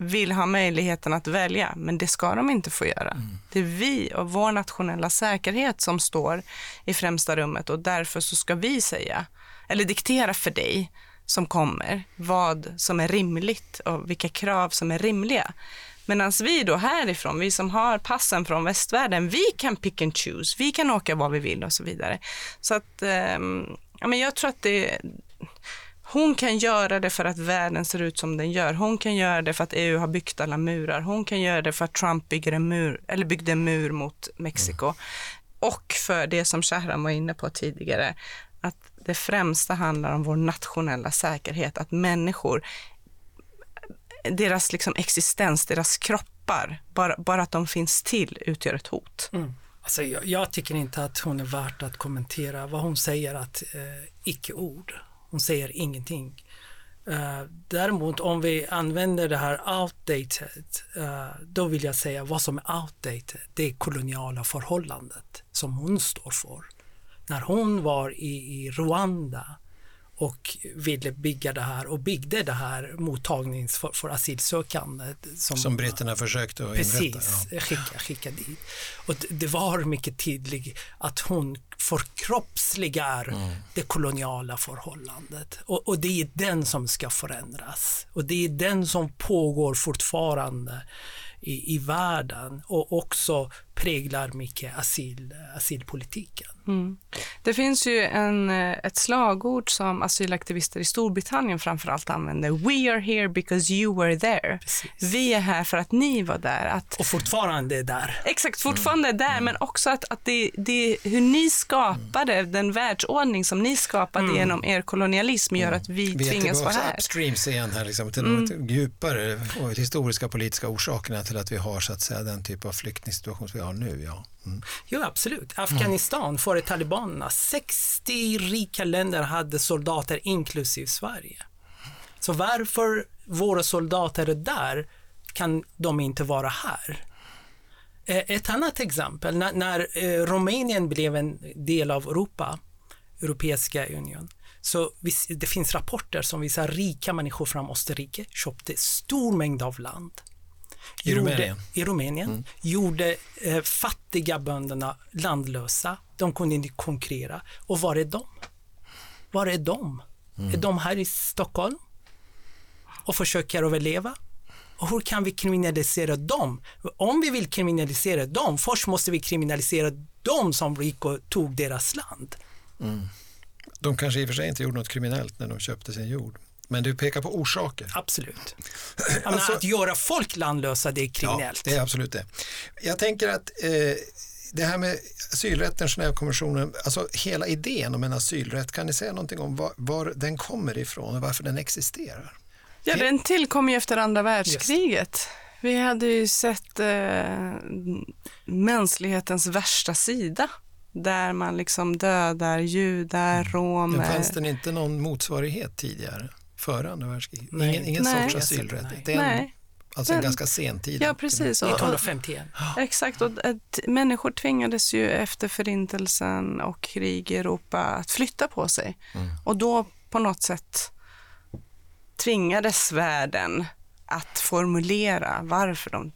vill ha möjligheten att välja, men det ska de inte få göra. Mm. Det är vi och vår nationella säkerhet som står i främsta rummet och därför så ska vi säga, eller diktera för dig som kommer, vad som är rimligt och vilka krav som är rimliga. Medan vi då härifrån, vi som har passen från västvärlden, vi kan pick and choose, vi kan åka var vi vill och så vidare. Så att, eh, ja, men jag tror att det hon kan göra det för att världen ser ut som den gör. Hon kan göra det för att EU har byggt alla murar. Hon kan göra det för att Trump bygger en mur, eller byggde en mur mot Mexiko. Mm. Och för det som Shahram var inne på tidigare, att det främsta handlar om vår nationella säkerhet. Att människor, deras liksom existens, deras kroppar, bara, bara att de finns till utgör ett hot. Mm. Alltså jag, jag, tycker inte att hon är värt att kommentera vad hon säger att eh, icke-ord hon säger ingenting. Uh, däremot om vi använder det här outdated, uh, då vill jag säga vad som är outdated, det är koloniala förhållandet som hon står för. När hon var i, i Rwanda och ville bygga det här och byggde det här mottagnings för, för asylsökande. Som, som britterna försökte att precis, inrätta. Precis, skicka, skicka dit. Och det var mycket tydligt att hon förkroppsligar mm. det koloniala förhållandet. Och, och, det är den som ska förändras. Och det är den som pågår fortfarande i, i världen och också präglar mycket asyl, asylpolitiken. Mm. Det finns ju en, eh, ett slagord som asylaktivister i Storbritannien framförallt använder. We are here because you were there. Precis. Vi är här för att ni var där. Att, och fortfarande är där. Exakt, fortfarande mm. är där, mm. men också att, att det, det, hur ni skapade mm. den världsordning som ni skapade mm. genom er kolonialism gör att vi, vi tvingas vara här. upstreams igen här, liksom, till mm. de djupare och historiska politiska orsakerna till att vi har så att säga, den typ av flyktingsituation som vi har nu. Ja. Mm. Jo, absolut. Afghanistan, före talibanerna, 60 rika länder hade soldater inklusive Sverige. Så varför våra soldater är där kan de inte vara här? Eh, ett annat exempel, när, när eh, Rumänien blev en del av Europa, Europeiska unionen, så det finns rapporter som visar rika människor från Österrike köpte stor mängd av land i gjorde, Rumänien, i Rumänien mm. gjorde eh, fattiga bönderna landlösa. De kunde inte konkurrera. Och var är de? Var är de? Mm. Är de här i Stockholm och försöker överleva? Och hur kan vi kriminalisera dem? Om vi vill kriminalisera dem, först måste vi kriminalisera dem som gick och tog deras land. Mm. De kanske i och för sig inte gjorde något kriminellt när de köpte sin jord. Men du pekar på orsaker. Absolut. alltså, att göra folk landlösa, det är kriminellt. Ja, det är absolut det. Jag tänker att eh, det här med asylrätten, Genèvekonventionen, alltså hela idén om en asylrätt, kan ni säga någonting om var, var den kommer ifrån och varför den existerar? Ja, den tillkom ju efter andra världskriget. Just. Vi hade ju sett eh, mänsklighetens värsta sida där man liksom dödar judar, mm. romer. Men fanns det inte någon motsvarighet tidigare? Före andra världskriget? Ingen, ingen sorts asylrätt? Det är en, alltså en ganska sen tid? Ja, precis. 1951. Exakt, och att människor tvingades ju efter förintelsen och krig i Europa att flytta på sig. Mm. Och då på något sätt tvingades världen att formulera varför de,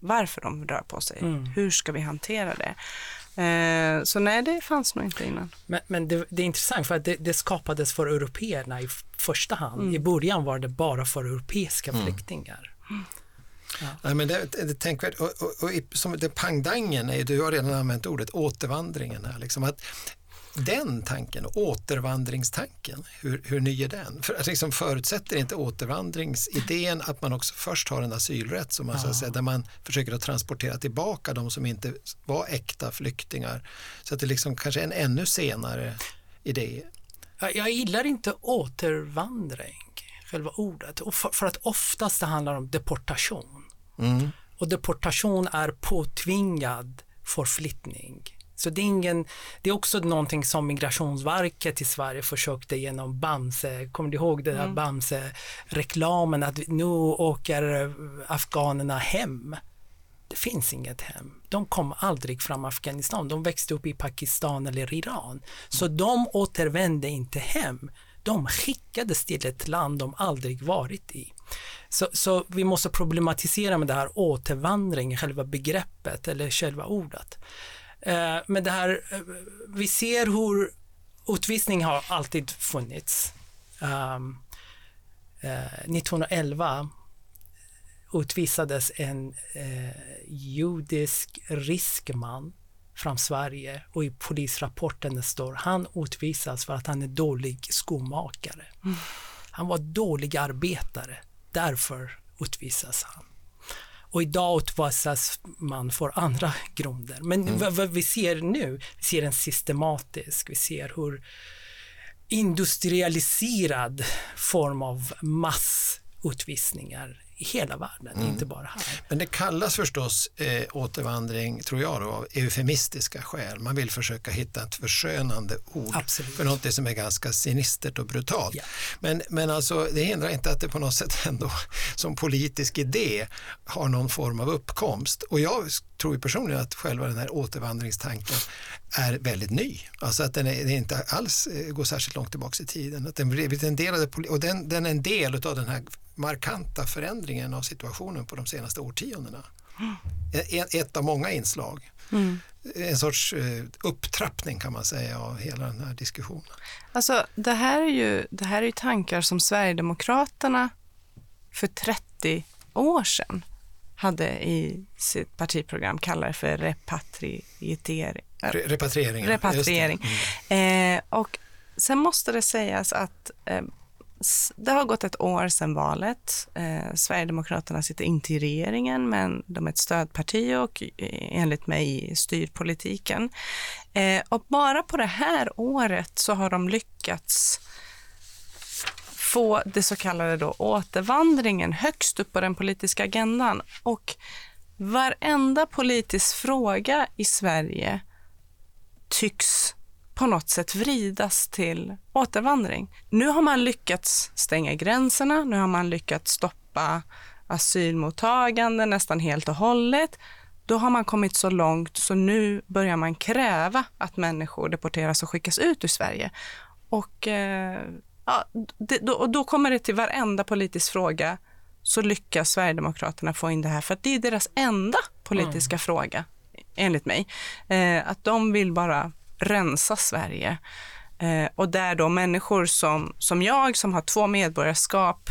varför de rör på sig. Mm. Hur ska vi hantera det? Eh, så nej, det fanns nog inte innan. Men, men det, det, är intressant för att det, det skapades för européerna i första hand. Mm. I början var det bara för europeiska Mm. flyktingar. Ja. Nej, men det, det tänkvärt. Och, och, och, som det pangdangen, är, du har redan använt ordet återvandringen här. Liksom att den tanken, återvandringstanken, hur, hur ny är den? För liksom förutsätter inte återvandringsidén att man också först har en asylrätt som man, så att säga, där man försöker att transportera tillbaka de som inte var äkta flyktingar. Så att det liksom kanske är en ännu senare idé. Jag, gillar inte återvandring, själva ordet, för att oftast det handlar om deportation. Mm. Och deportation är påtvingad förflyttning. Så det är, ingen, det är också någonting som Migrationsverket i Sverige försökte genom Bamse, kommer du ihåg den där Mm. Bamse-reklamen att nu åker afghanerna hem. Det finns inget hem. De kom aldrig från Afghanistan. De växte upp i Pakistan eller Iran. Så de återvände inte hem. De skickades till ett land de aldrig varit i. Så, så vi måste problematisera med det här återvandring, själva begreppet eller själva ordet. Eh, men det här, eh, vi ser hur utvisning har alltid funnits. Um, eh, 1911 utvisades en eh, judisk riskman från Sverige och i polisrapporten står han utvisas för att han är dålig skomakare. Mm. Han var dålig arbetare, därför utvisas han. Och idag utvisas man för andra grunder. Men Mm. vad, vi ser nu, vi ser en systematisk, vi ser hur industrialiserad form av massutvisningar i hela världen, Mm. inte bara här. Men det kallas förstås eh, återvandring, tror jag, då, av eufemistiska skäl. Man vill försöka hitta ett förskönande ord Absolut. för något som är ganska sinistert och brutalt. Men, men alltså, det hindrar inte att det på något sätt ändå som politisk idé har någon form av uppkomst. Och jag tror ju personligen att själva den här återvandringstanken är väldigt ny. Alltså att den, är, den inte alls eh, går särskilt långt tillbaka i tiden. Att den blivit en del av det, och den, den är en del av den här markanta förändringen av situationen på de senaste årtiondena. Ett, ett av många inslag. Mm. En sorts eh, upptrappning kan man säga av hela den här diskussionen. Alltså, det här är ju, det här är tankar som Sverigedemokraterna för 30 år sedan hade i sitt partiprogram, kallar för repatriering. Re- repatriering. Repatriering. Det. Eh, och sen måste det sägas att eh, det har gått ett år sedan valet. Eh, Sverigedemokraterna sitter inte i regeringen, men de är ett stödparti och eh, enligt mig styr politiken. Eh, och bara på det här året så har de lyckats få det så kallade då återvandringen högst upp på den politiska agendan. Och varenda politisk fråga i Sverige tycks på något sätt vridas till återvandring. Nu har man lyckats stänga gränserna, nu har man lyckats stoppa asylmottagande nästan helt och hållet. Då har man kommit så långt så nu börjar man kräva att människor deporteras och skickas ut ur Sverige. Och, eh, ja, det, då, och då kommer det till varenda politisk fråga så lyckas Sverigedemokraterna få in det här för att det är deras enda politiska fråga enligt mig. Eh, att de vill bara rensa Sverige. Eh, och där då människor som, som jag, som har två medborgarskap,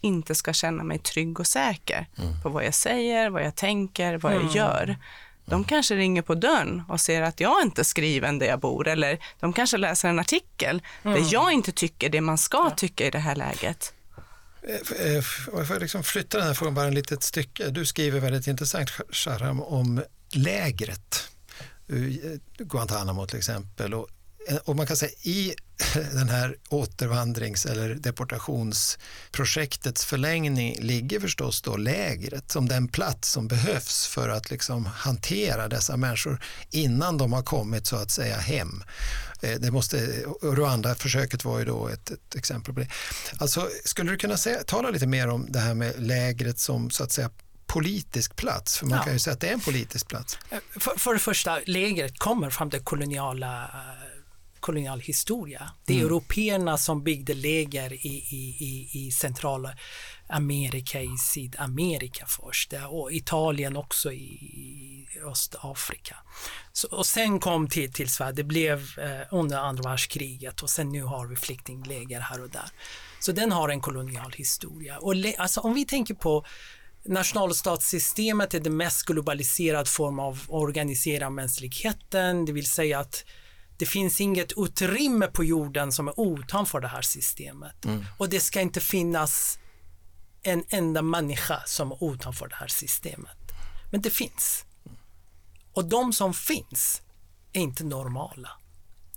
inte ska känna mig trygg och säker på vad jag säger, vad jag tänker, vad jag Mm. gör. De kanske ringer på dörren och ser att jag inte är skriven där jag bor eller de kanske läser en artikel Mm. där jag inte tycker det man ska tycka i det här läget. Eh, eh, f- Jag får liksom flytta den här frågan bara ett litet stycke. Du skriver väldigt intressant, Sharam, om lägret. Eh, Guantanamo till exempel. Och, eh, och man kan säga i den här återvandrings eller deportationsprojektets förlängning ligger förstås då lägret som den plats som behövs för att liksom hantera dessa människor innan de har kommit så att säga hem. Eh, det måste, Rwanda-försöket var ju då ett, ett exempel på det. Alltså, skulle du kunna säga, tala lite mer om det här med lägret som så att säga politisk plats? För man Ja. kan ju säga att det är en politisk plats. För, för det första, lägret kommer från den koloniala eh, kolonial historia. Det är Mm. européerna som byggde läger i, i, i, i centrala Amerika i Sydamerika först och Italien också i Östafrika. Så, och sen kom till, till Sverige, det blev eh, under andra världskriget och sen nu har vi flyktingläger här och där. Så den har en kolonial historia. Och alltså, om vi tänker på nationalstatssystemet är den mest globaliserad form av organisera mänskligheten, det vill säga att det finns inget utrymme på jorden som är utanför det här systemet. Mm. Och det ska inte finnas en enda människa som är utanför det här systemet. Men det finns. Och de som finns är inte normala.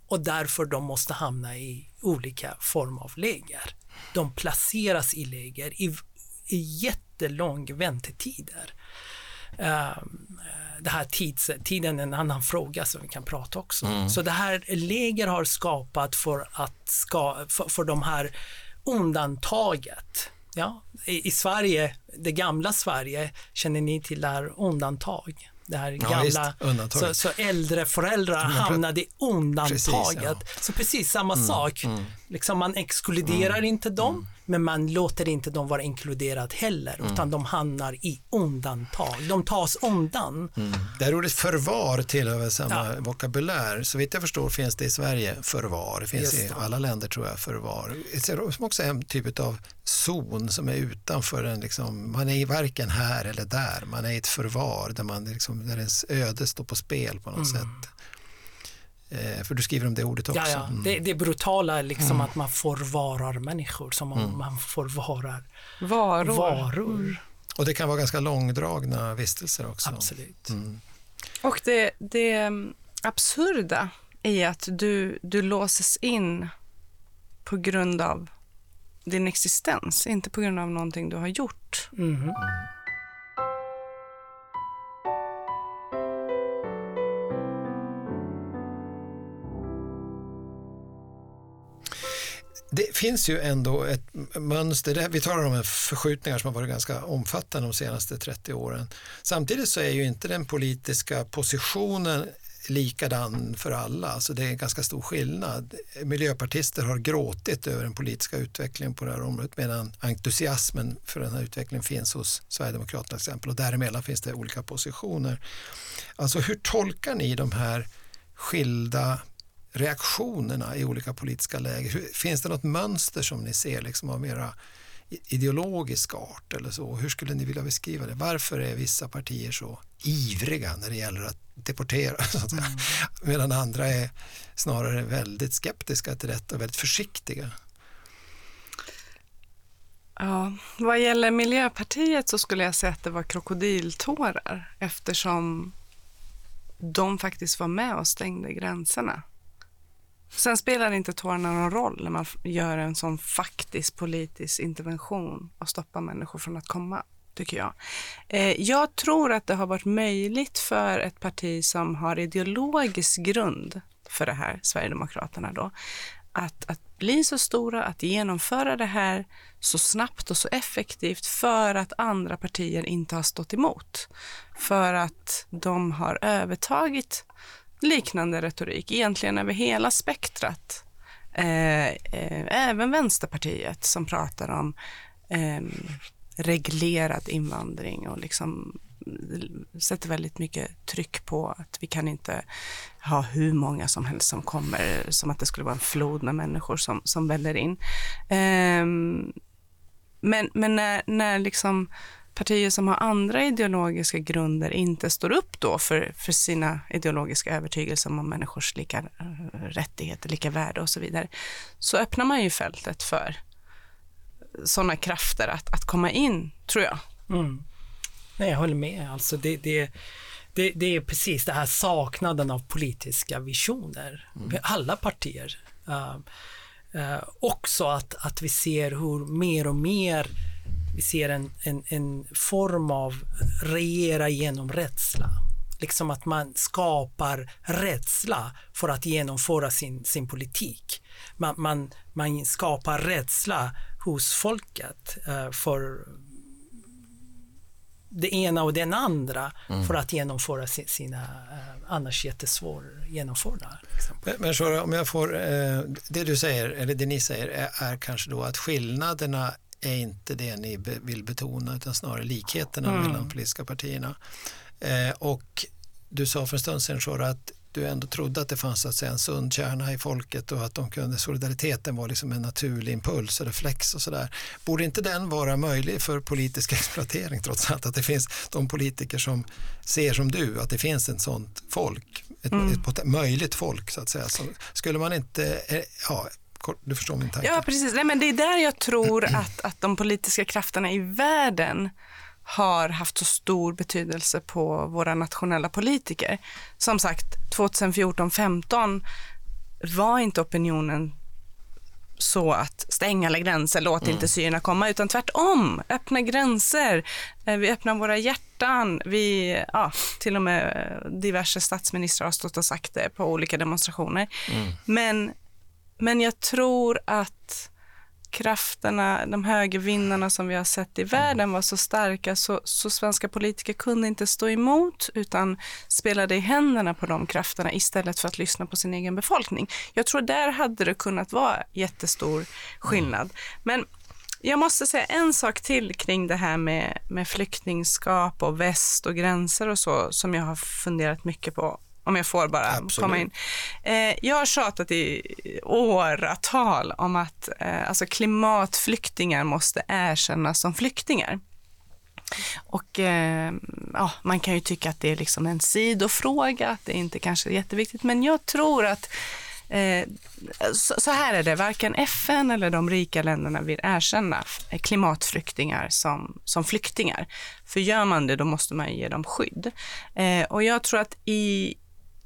Och därför de måste hamna i olika former av läger. De placeras i läger i jättelång väntetider. Um, det här tids, tiden är en annan fråga som vi kan prata också. Mm. Så det här läger har skapat för att ska, för, för de här undantaget. Ja, i, i, Sverige, det gamla Sverige, känner ni till det här undantag? Det här ja, gamla, visst, så, så, äldre föräldrar hamnade i undantaget. Precis, ja. Så precis samma mm, sak. Mm. Liksom man exkluderar mm, inte dem, mm men man låter inte dem vara inkluderat heller, mm. utan de hamnar i undantag. De tas undan. Mm. Det här ordet förvar tillhör samma ja. vokabulär. Så vitt jag förstår finns det i Sverige förvar. Det finns i alla länder tror jag förvar. Som också är en typ av zon som är utanför en, liksom, man är varken här eller där. Man är i ett förvar där, man liksom, där ens öde står på spel på något mm. sätt. Eh, för du skriver om det ordet också. Ja, ja. Mm. Det, det brutala är liksom mm. att man förvarar människor som om mm. man förvarar varor. varor. Mm. Och det kan vara ganska långdragna vistelser också. Absolut. Mm. Och det, det absurda är att du, du låses in på grund av din existens, inte på grund av någonting du har gjort. Mm. Det finns ju ändå ett mönster. Vi talar om förskjutningar som har varit ganska omfattande de senaste 30 åren. Samtidigt så är ju inte den politiska positionen likadan för alla. Alltså det är en ganska stor skillnad. Miljöpartister har gråtit över den politiska utvecklingen på det här området medan entusiasmen för den här utvecklingen finns hos Sverigedemokraterna till exempel och däremellan finns det olika positioner. Alltså hur tolkar ni de här skilda reaktionerna i olika politiska läger? Finns det något mönster som ni ser liksom av mera ideologisk art eller så? Hur skulle ni vilja beskriva det? Varför är vissa partier så ivriga när det gäller att deportera så att säga, mm. medan andra är snarare väldigt skeptiska till detta och väldigt försiktiga? Ja, vad gäller Miljöpartiet så skulle jag säga att det var krokodiltårar eftersom de faktiskt var med och stängde gränserna. Sen spelar inte tårarna någon roll när man gör en sån faktisk politisk intervention och stoppar människor från att komma, tycker jag. Eh, jag tror att det har varit möjligt för ett parti som har ideologisk grund för det här, Sverigedemokraterna då, att, att bli så stora, att genomföra det här så snabbt och så effektivt för att andra partier inte har stått emot. För att de har övertagit liknande retorik, egentligen över hela spektrat. Eh, eh, även Vänsterpartiet som pratar om eh, reglerad invandring och liksom eh, sätter väldigt mycket tryck på att vi kan inte ha hur många som helst som kommer, som att det skulle vara en flod med människor som, som väller in. Eh, men, men när, när liksom partier som har andra ideologiska grunder inte står upp då för, för sina ideologiska övertygelser om människors lika eh, rättigheter, lika värde och så vidare, så öppnar man ju fältet för sådana krafter att, att komma in, tror jag. Mm. Nej, jag håller med. Alltså det, det, det, det är precis det här saknaden av politiska visioner. Mm. Alla partier. Uh, uh, också att, att vi ser hur mer och mer vi ser en, en, en form av regera genom rädsla. Liksom att man skapar rädsla för att genomföra sin, sin politik. Man, man, man skapar rädsla hos folket uh, för det ena och den andra mm. för att genomföra sina uh, annars jättesvår genomförda. Men, men så, om jag får, eh, det du säger, eller det ni säger, är, är, kanske då att skillnaderna är inte det ni vill betona utan snarare likheterna Mm. mellan de politiska partierna. Eh, och du sa för en stund sedan Shora, att du ändå trodde att det fanns att säga, en sund kärna i folket och att de kunde, solidariteten var liksom en naturlig impuls och reflex och sådär. Borde inte den vara möjlig för politisk exploatering trots allt? Att det finns de politiker som ser som du, att det finns ett sånt folk, ett, Mm. ett pot- möjligt folk så att säga. Så skulle man inte, eh, ja, du förstår min tanke. Ja, precis. Nej, men det är där jag tror att, att de politiska krafterna i världen har haft så stor betydelse på våra nationella politiker. Som sagt, 2014-15 var inte opinionen så att stänga alla gränser, låt Mm. inte syrierna komma, utan tvärtom, öppna gränser, Eh, vi öppnar våra hjärtan, vi, ja, till och med eh, diverse statsministrar har stått och sagt det på olika demonstrationer. Men, men jag tror att krafterna, de högervindarna som vi har sett i världen var så starka så, så svenska politiker kunde inte stå emot utan spelade i händerna på de krafterna istället för att lyssna på sin egen befolkning. Jag tror där hade det kunnat vara jättestor skillnad. Men jag måste säga en sak till kring det här med, med flyktingskap och väst och gränser och så som jag har funderat mycket på om jag får bara Absolut. komma in. Eh, jag har tjatat i åratal om att eh, alltså klimatflyktingar måste erkännas som flyktingar. Och eh, ja, man kan ju tycka att det är liksom en sidofråga, att det inte kanske är jätteviktigt, men jag tror att eh, så, så här är det, varken FN eller de rika länderna vill erkänna klimatflyktingar som, som flyktingar. För gör man det, då måste man ge dem skydd. Eh, och jag tror att i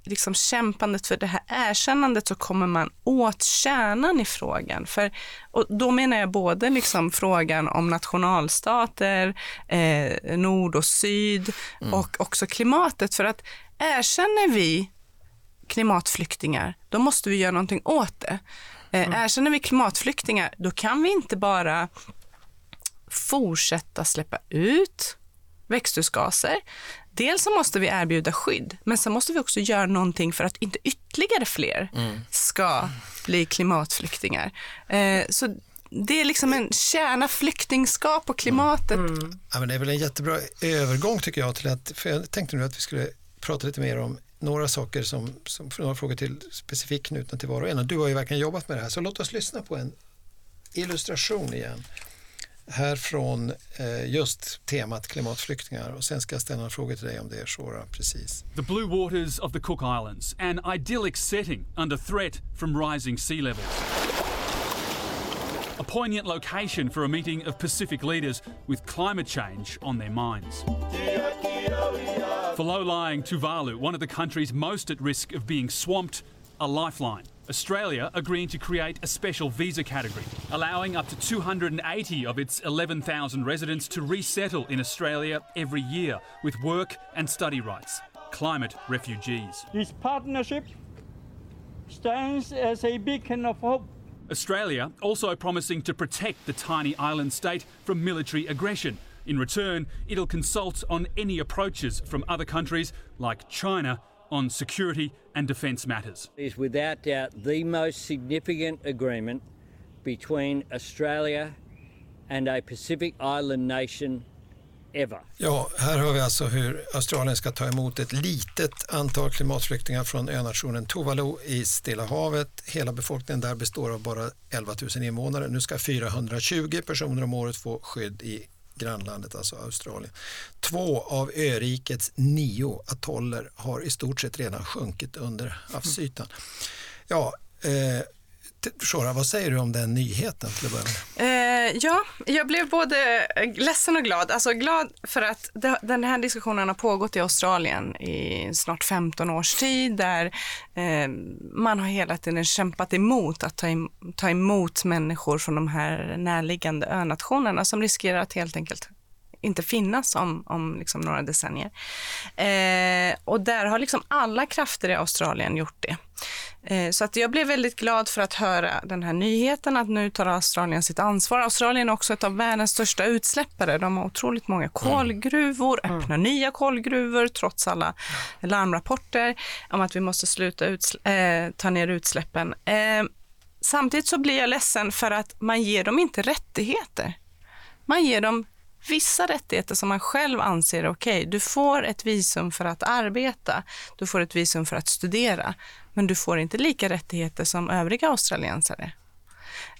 liksom kämpandet för det här erkännandet så kommer man åt kärnan i frågan. För, och då menar jag både liksom frågan om nationalstater, eh, nord och syd och också klimatet. För att erkänner vi klimatflyktingar, då måste vi göra någonting åt det. Eh, Erkänner vi klimatflyktingar, då kan vi inte bara fortsätta släppa ut växthusgaser. Dels så måste vi erbjuda skydd, men sen måste vi också göra någonting för att inte ytterligare fler ska bli klimatflyktingar. Eh, så det är liksom en kärna flyktingskap och klimatet. Ja, men det är väl en jättebra övergång tycker jag till att, för jag tänkte nu att vi skulle prata lite mer om några saker som, som några frågor till specifikt knutna till var och en. Och du har ju verkligen jobbat med det här, så låt oss lyssna på en illustration igen. Eh, just temat klimatflyktingar och sen ska jag ställa några frågor till dig om det, precis. The blue waters of the Cook Islands, an idyllic setting under threat from rising sea levels. A poignant location for a meeting of Pacific leaders with climate change on their minds. For low lying Tuvalu, one of the countries most at risk of being swamped, a lifeline. Australia agreeing to create a special visa category, allowing up to 280 of its 11,000 residents to resettle in Australia every year with work and study rights. Climate refugees. This partnership stands as a beacon of hope. Australia also promising to protect the tiny island state from military aggression. In return, it'll consult on any approaches from other countries like China on security and defence matters. is without doubt the most significant agreement between Australia and a Pacific Island nation ever. Ja, här har vi alltså hur Australien ska ta emot ett litet antal klimatflyktingar från önationen Tuvalu i Stilla havet. Hela befolkningen där består av bara 11 000 invånare. Nu ska 420 personer om året få skydd i grannlandet, alltså Australien. Två av örikets nio atoller har i stort sett redan sjunkit under havsytan. Ja, eh, Shora, vad säger du om den nyheten till att börja med? Eh, ja, jag blev både ledsen och glad. Alltså glad för att den här diskussionen har pågått i Australien i snart 15 års tid där eh, man har hela tiden kämpat emot att ta, em, ta emot människor från de här närliggande önationerna som riskerar att helt enkelt inte finnas om, om liksom några decennier. Eh, och där har liksom alla krafter i Australien gjort det. Eh, så att jag blev väldigt glad för att höra den här nyheten att nu tar Australien sitt ansvar. Australien är också ett av världens största utsläppare. De har otroligt många kolgruvor, öppnar nya kolgruvor trots alla larmrapporter om att vi måste sluta eh, ta ner utsläppen. Eh, samtidigt så blir jag ledsen för att man ger dem inte rättigheter. Man ger dem vissa rättigheter som man själv anser är okej. Okay. Du får ett visum för att arbeta, du får ett visum för att studera, men du får inte lika rättigheter som övriga australiensare.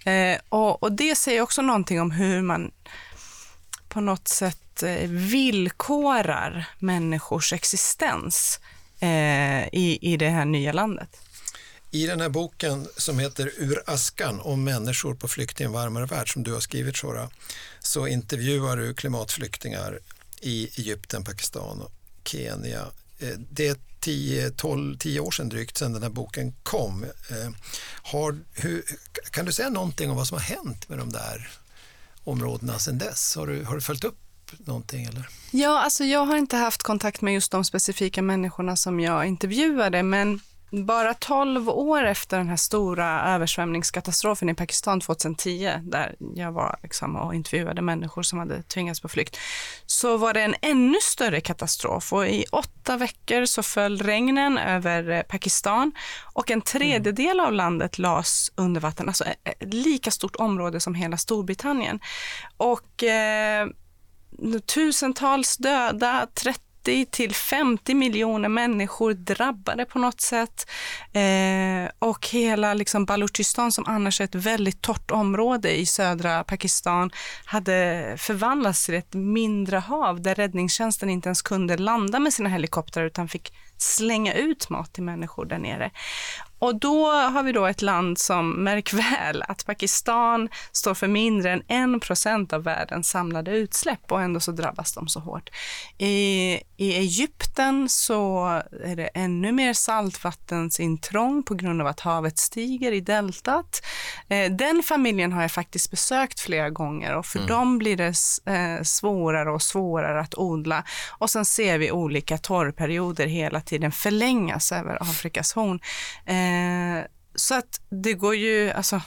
Eh, och, och, det säger också någonting om hur man på något sätt eh, villkorar människors existens eh, i, i det här nya landet. I den här boken som heter Ur askan om människor på flykt i en varmare värld som du har skrivit Shora, så intervjuar du klimatflyktingar i Egypten, Pakistan och Kenya. Eh, det är 10, 12, 10 år sedan drygt sedan den här boken kom. Eh, har, hur, kan du säga någonting om vad som har hänt med de där områdena sedan dess? Har du, har du följt upp någonting? Eller? Ja, alltså jag har inte haft kontakt med just de specifika människorna som jag intervjuade, men bara 12 år efter den här stora översvämningskatastrofen i Pakistan 2010, där jag var liksom och intervjuade människor som hade tvingats på flykt, så var det en ännu större katastrof och i åtta veckor så föll regnen över eh, Pakistan och en tredjedel av landet lades under vatten, alltså ett lika stort område som hela Storbritannien. Och eh, tusentals döda, 30 30 till 50 miljoner människor drabbade på något sätt. Eh, och hela liksom Baluchistan som annars är ett väldigt torrt område i södra Pakistan hade förvandlats till ett mindre hav där räddningstjänsten inte ens kunde landa med sina helikoptrar utan fick slänga ut mat till människor där nere. Och då har vi då ett land som, märk väl, att Pakistan står för mindre än 1 procent av världens samlade utsläpp och ändå så drabbas de så hårt. I, I Egypten så är det ännu mer saltvattensintrång på grund av att havet stiger i deltat. Eh, den familjen har jag faktiskt besökt flera gånger och för mm. dem blir det eh, svårare och svårare att odla. Och sen ser vi olika torrperioder hela tiden förlängas över Afrikas horn. Eh, så att det går ju, alltså,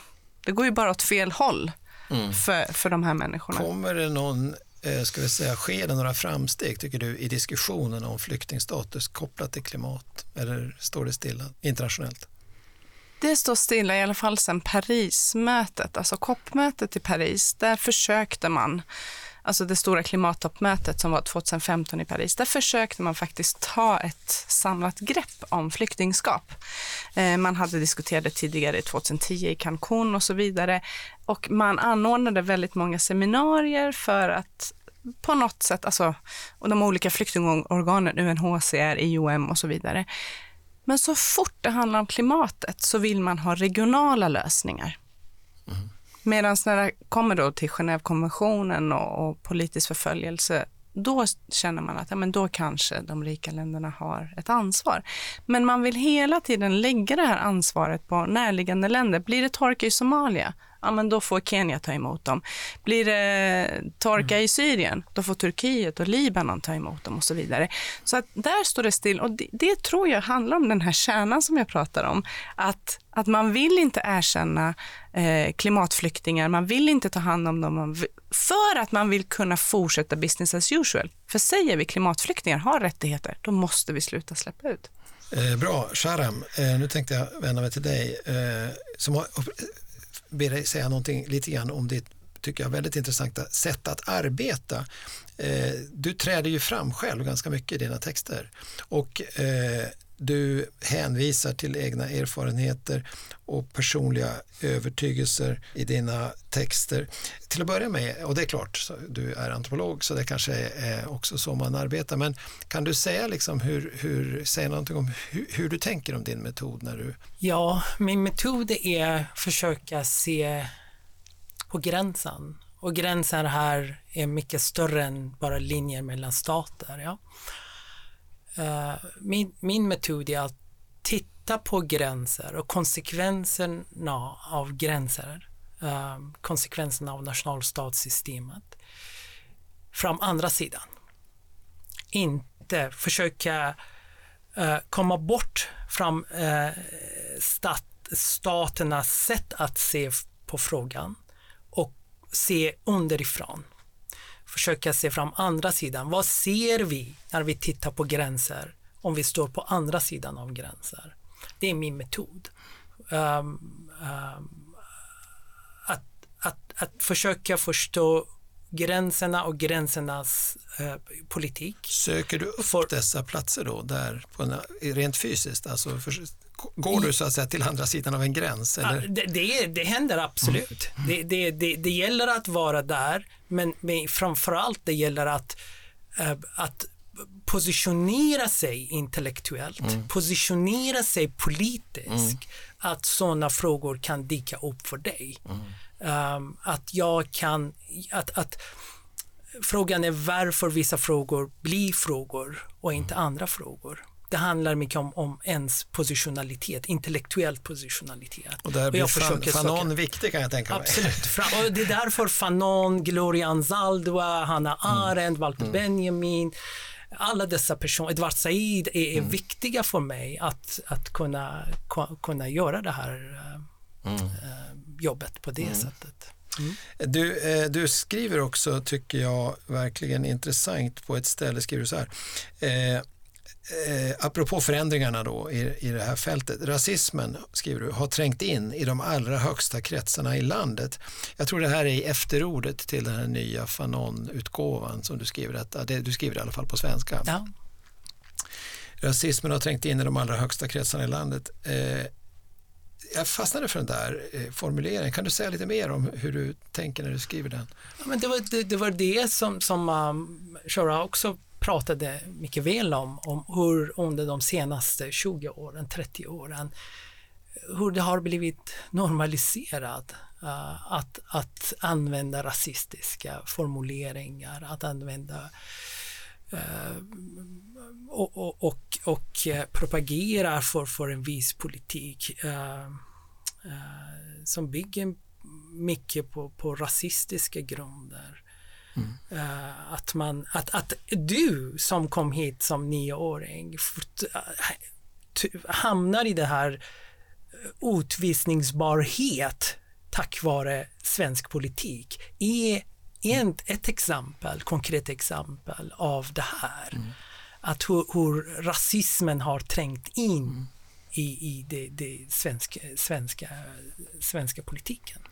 det går ju bara åt fel håll mm. för, för de här människorna. Kommer det någon eh, ska vi säga, sker det några framsteg tycker du i diskussionen om flyktingstatus kopplat till klimat eller står det stilla internationellt? Det står stilla i alla fall sedan Parismötet, alltså COP-mötet i Paris. Där försökte man alltså det stora klimattoppmötet som var 2015 i Paris, där försökte man faktiskt ta ett samlat grepp om flyktingskap. Eh, man hade diskuterat det tidigare 2010 i Cancun och så vidare och man anordnade väldigt många seminarier för att på något sätt, alltså, och de olika flyktingorganen, UNHCR, IOM och så vidare. Men så fort det handlar om klimatet så vill man ha regionala lösningar. Medan när det kommer då till Genèvekonventionen och, och politisk förföljelse, då känner man att ja, men då kanske de rika länderna har ett ansvar. Men man vill hela tiden lägga det här ansvaret på närliggande länder. Blir det torka i Somalia, ja men då får Kenya ta emot dem. Blir det torka i Syrien, då får Turkiet och Libanon ta emot dem och så vidare. Så att där står det still och det, det tror jag handlar om den här kärnan som jag pratar om. Att, att man vill inte erkänna eh, klimatflyktingar, man vill inte ta hand om dem för att man vill kunna fortsätta business as usual. För säger vi klimatflyktingar har rättigheter, då måste vi sluta släppa ut. Eh, bra, Sharam, eh, nu tänkte jag vända mig till dig eh, som har be dig säga någonting lite grann om ditt tycker jag, väldigt intressanta sätt att arbeta. Eh, du träder ju fram själv ganska mycket i dina texter och eh, du hänvisar till egna erfarenheter och personliga övertygelser i dina texter. Till att börja med, och det är klart, du är antropolog så det kanske är också så man arbetar, men kan du säga, liksom hur, hur, säga någonting om hur, hur du tänker om din metod? när du... Ja, min metod är att försöka se på gränsen och gränsen här är mycket större än bara linjer mellan stater. Ja. Eh, min, min metod är att titta på gränser och konsekvenserna av gränser, eh, konsekvenserna av nationalstatssystemet från andra sidan. Inte försöka eh, komma bort från stat, staternas sätt att se på frågan och se underifrån försöka se fram andra sidan. Vad ser vi när vi tittar på gränser om vi står på andra sidan av gränser? Det är min metod. Um, um, att, att, att försöka förstå gränserna och gränsernas eh, politik. Söker du upp för... dessa platser då, där på en, rent fysiskt? Alltså för, går du så att säga till andra sidan av en gräns? Eller? Ja, det, det, det, händer absolut. Mm. Det, det, det, det gäller att vara där, men, men framförallt det gäller att, äh, att positionera sig intellektuellt, mm. positionera sig politiskt, mm. att sådana frågor kan dyka upp för dig. Um, att jag kan, att, att frågan är varför vissa frågor blir frågor och inte mm. andra frågor. Det handlar mycket om, om ens positionalitet, intellektuell positionalitet. Och där blir fan, Fanon viktig kan jag tänka mig. Absolut. Och det är därför Fanon, Gloria Anzaldúa, Hanna mm. Arendt. Walter mm. Benjamin, alla dessa personer, Edward Said är, är mm. viktiga för mig att, att kunna, kunna göra det här mm. äh, jobbet på det mm. sättet. Mm. Du, eh, du, skriver också, tycker jag, verkligen intressant på ett ställe, skriver du så här. Eh, eh, apropå förändringarna då i, i det här fältet. Rasismen, skriver du, har trängt in i de allra högsta kretsarna i landet. Jag tror det här är i efterordet till den här nya Fanon-utgåvan som du skriver detta. Det, du skriver i alla fall på svenska. Ja. Rasismen har trängt in i de allra högsta kretsarna i landet. Eh, jag fastnade för den där eh, formuleringen. Kan du säga lite mer om hur du tänker när du skriver den? Ja, men det, var, det, det var det som, som um, Shora också pratade mycket väl om, om hur under de senaste 20 åren, 30 åren, hur det har blivit normaliserat uh, att, att använda rasistiska formuleringar, att använda uh, och, och, och, och eh, propagera för, för en viss politik uh, som bygger mycket på, på rasistiska grunder. Mm. Uh, att, man, att, att du som kom hit som nioåring hamnar i det här utvisningsbarhet tack vare svensk politik är ett, ett exempel, konkret exempel av det här. Mm. Att hur, hur, rasismen har trängt in mm. I, i det, det svenska, svenska, svenska politiken.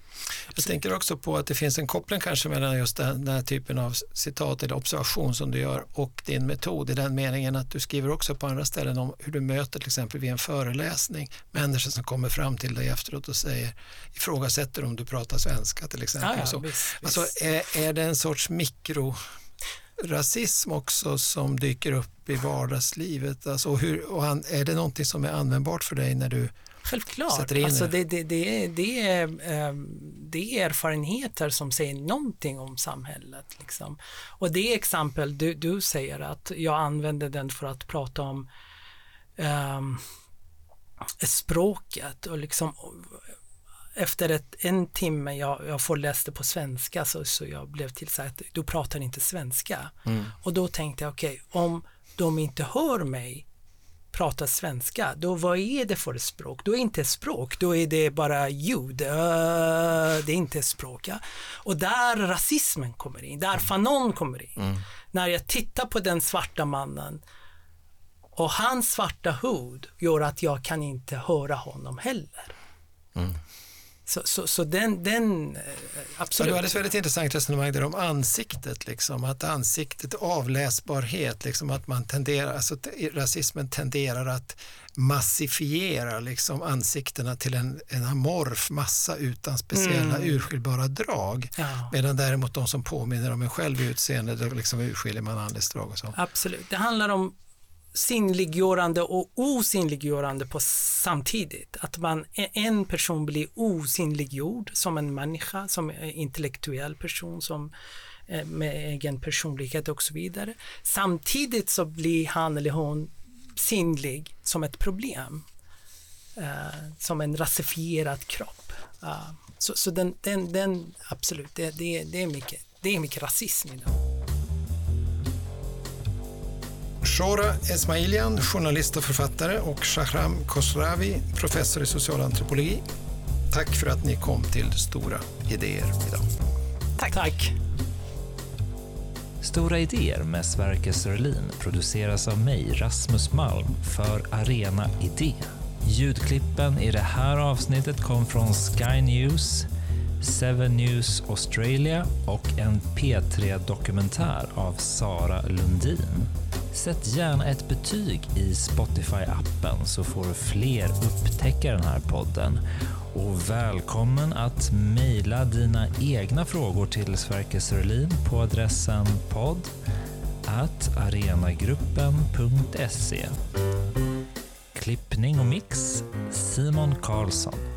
Jag tänker också på att det finns en koppling kanske mellan just den, den här typen av citat eller observation som du gör och din metod i den meningen att du skriver också på andra ställen om hur du möter till exempel vid en föreläsning människor som kommer fram till dig efteråt och säger ifrågasätter om du pratar svenska till exempel. Ja, ja, så. Visst, alltså, Är, är det en sorts mikro rasism också som dyker upp i vardagslivet? Alltså hur, och är det någonting som är användbart för dig när du Självklart. Alltså det, det, det, är, det, är, ehm, det är erfarenheter som säger någonting om samhället. Liksom. Och det exempel du, du säger att jag använder den för att prata om um, språket och liksom efter ett, en timme jag, jag föreläste på svenska så, så jag blev tillsagd att du pratar inte svenska. Mm. Och då tänkte jag okej, okay, om de inte hör mig pratar svenska, då vad är det för språk? Då är det inte språk, då är det bara ljud. Det är inte språk. Ja? Och där rasismen kommer in, där fanon kommer in. Mm. När jag tittar på den svarta mannen och hans svarta hud gör att jag kan inte höra honom heller. Mm. Så, så, så den, den eh, absolut. du hade ett väldigt intressant resonemang där om ansiktet, liksom, att ansiktet, avläsbarhet, liksom, att man tenderar, alltså rasismen tenderar att massifiera liksom, ansiktena till en, en amorf massa utan speciella mm. urskiljbara drag. Ja. Medan däremot de som påminner om en själv i utseende, då liksom urskiljer man Anders drag och så. Absolut, det handlar om synliggörande och osynliggörande på samtidigt. Att man, en person blir osynliggjord som en människa, som en intellektuell person, som eh, med egen personlighet och så vidare. Samtidigt så blir han eller hon synlig som ett problem. Uh, som en rasifierad kropp. Uh, så så den, den, den absolut, det, det, det, är mycket, det är mycket rasism idag. Shora Esmailian, journalist och författare och Shahram Khosravi, professor i socialantropologi. Tack för att ni kom till Stora idéer idag. Tack. Tack. Stora idéer med Sverker Sörlin produceras av mig, Rasmus Malm, för Arena Idé. Ljudklippen i det här avsnittet kom från Sky News, 7 News Australia och en P3-dokumentär av Sara Lundin. Sätt gärna ett betyg i Spotify-appen så får fler upptäcka den här podden. Och välkommen att mejla dina egna frågor till Sverker Sörlin på adressen podd at arenagruppen.se. Klippning och mix Simon Karlsson.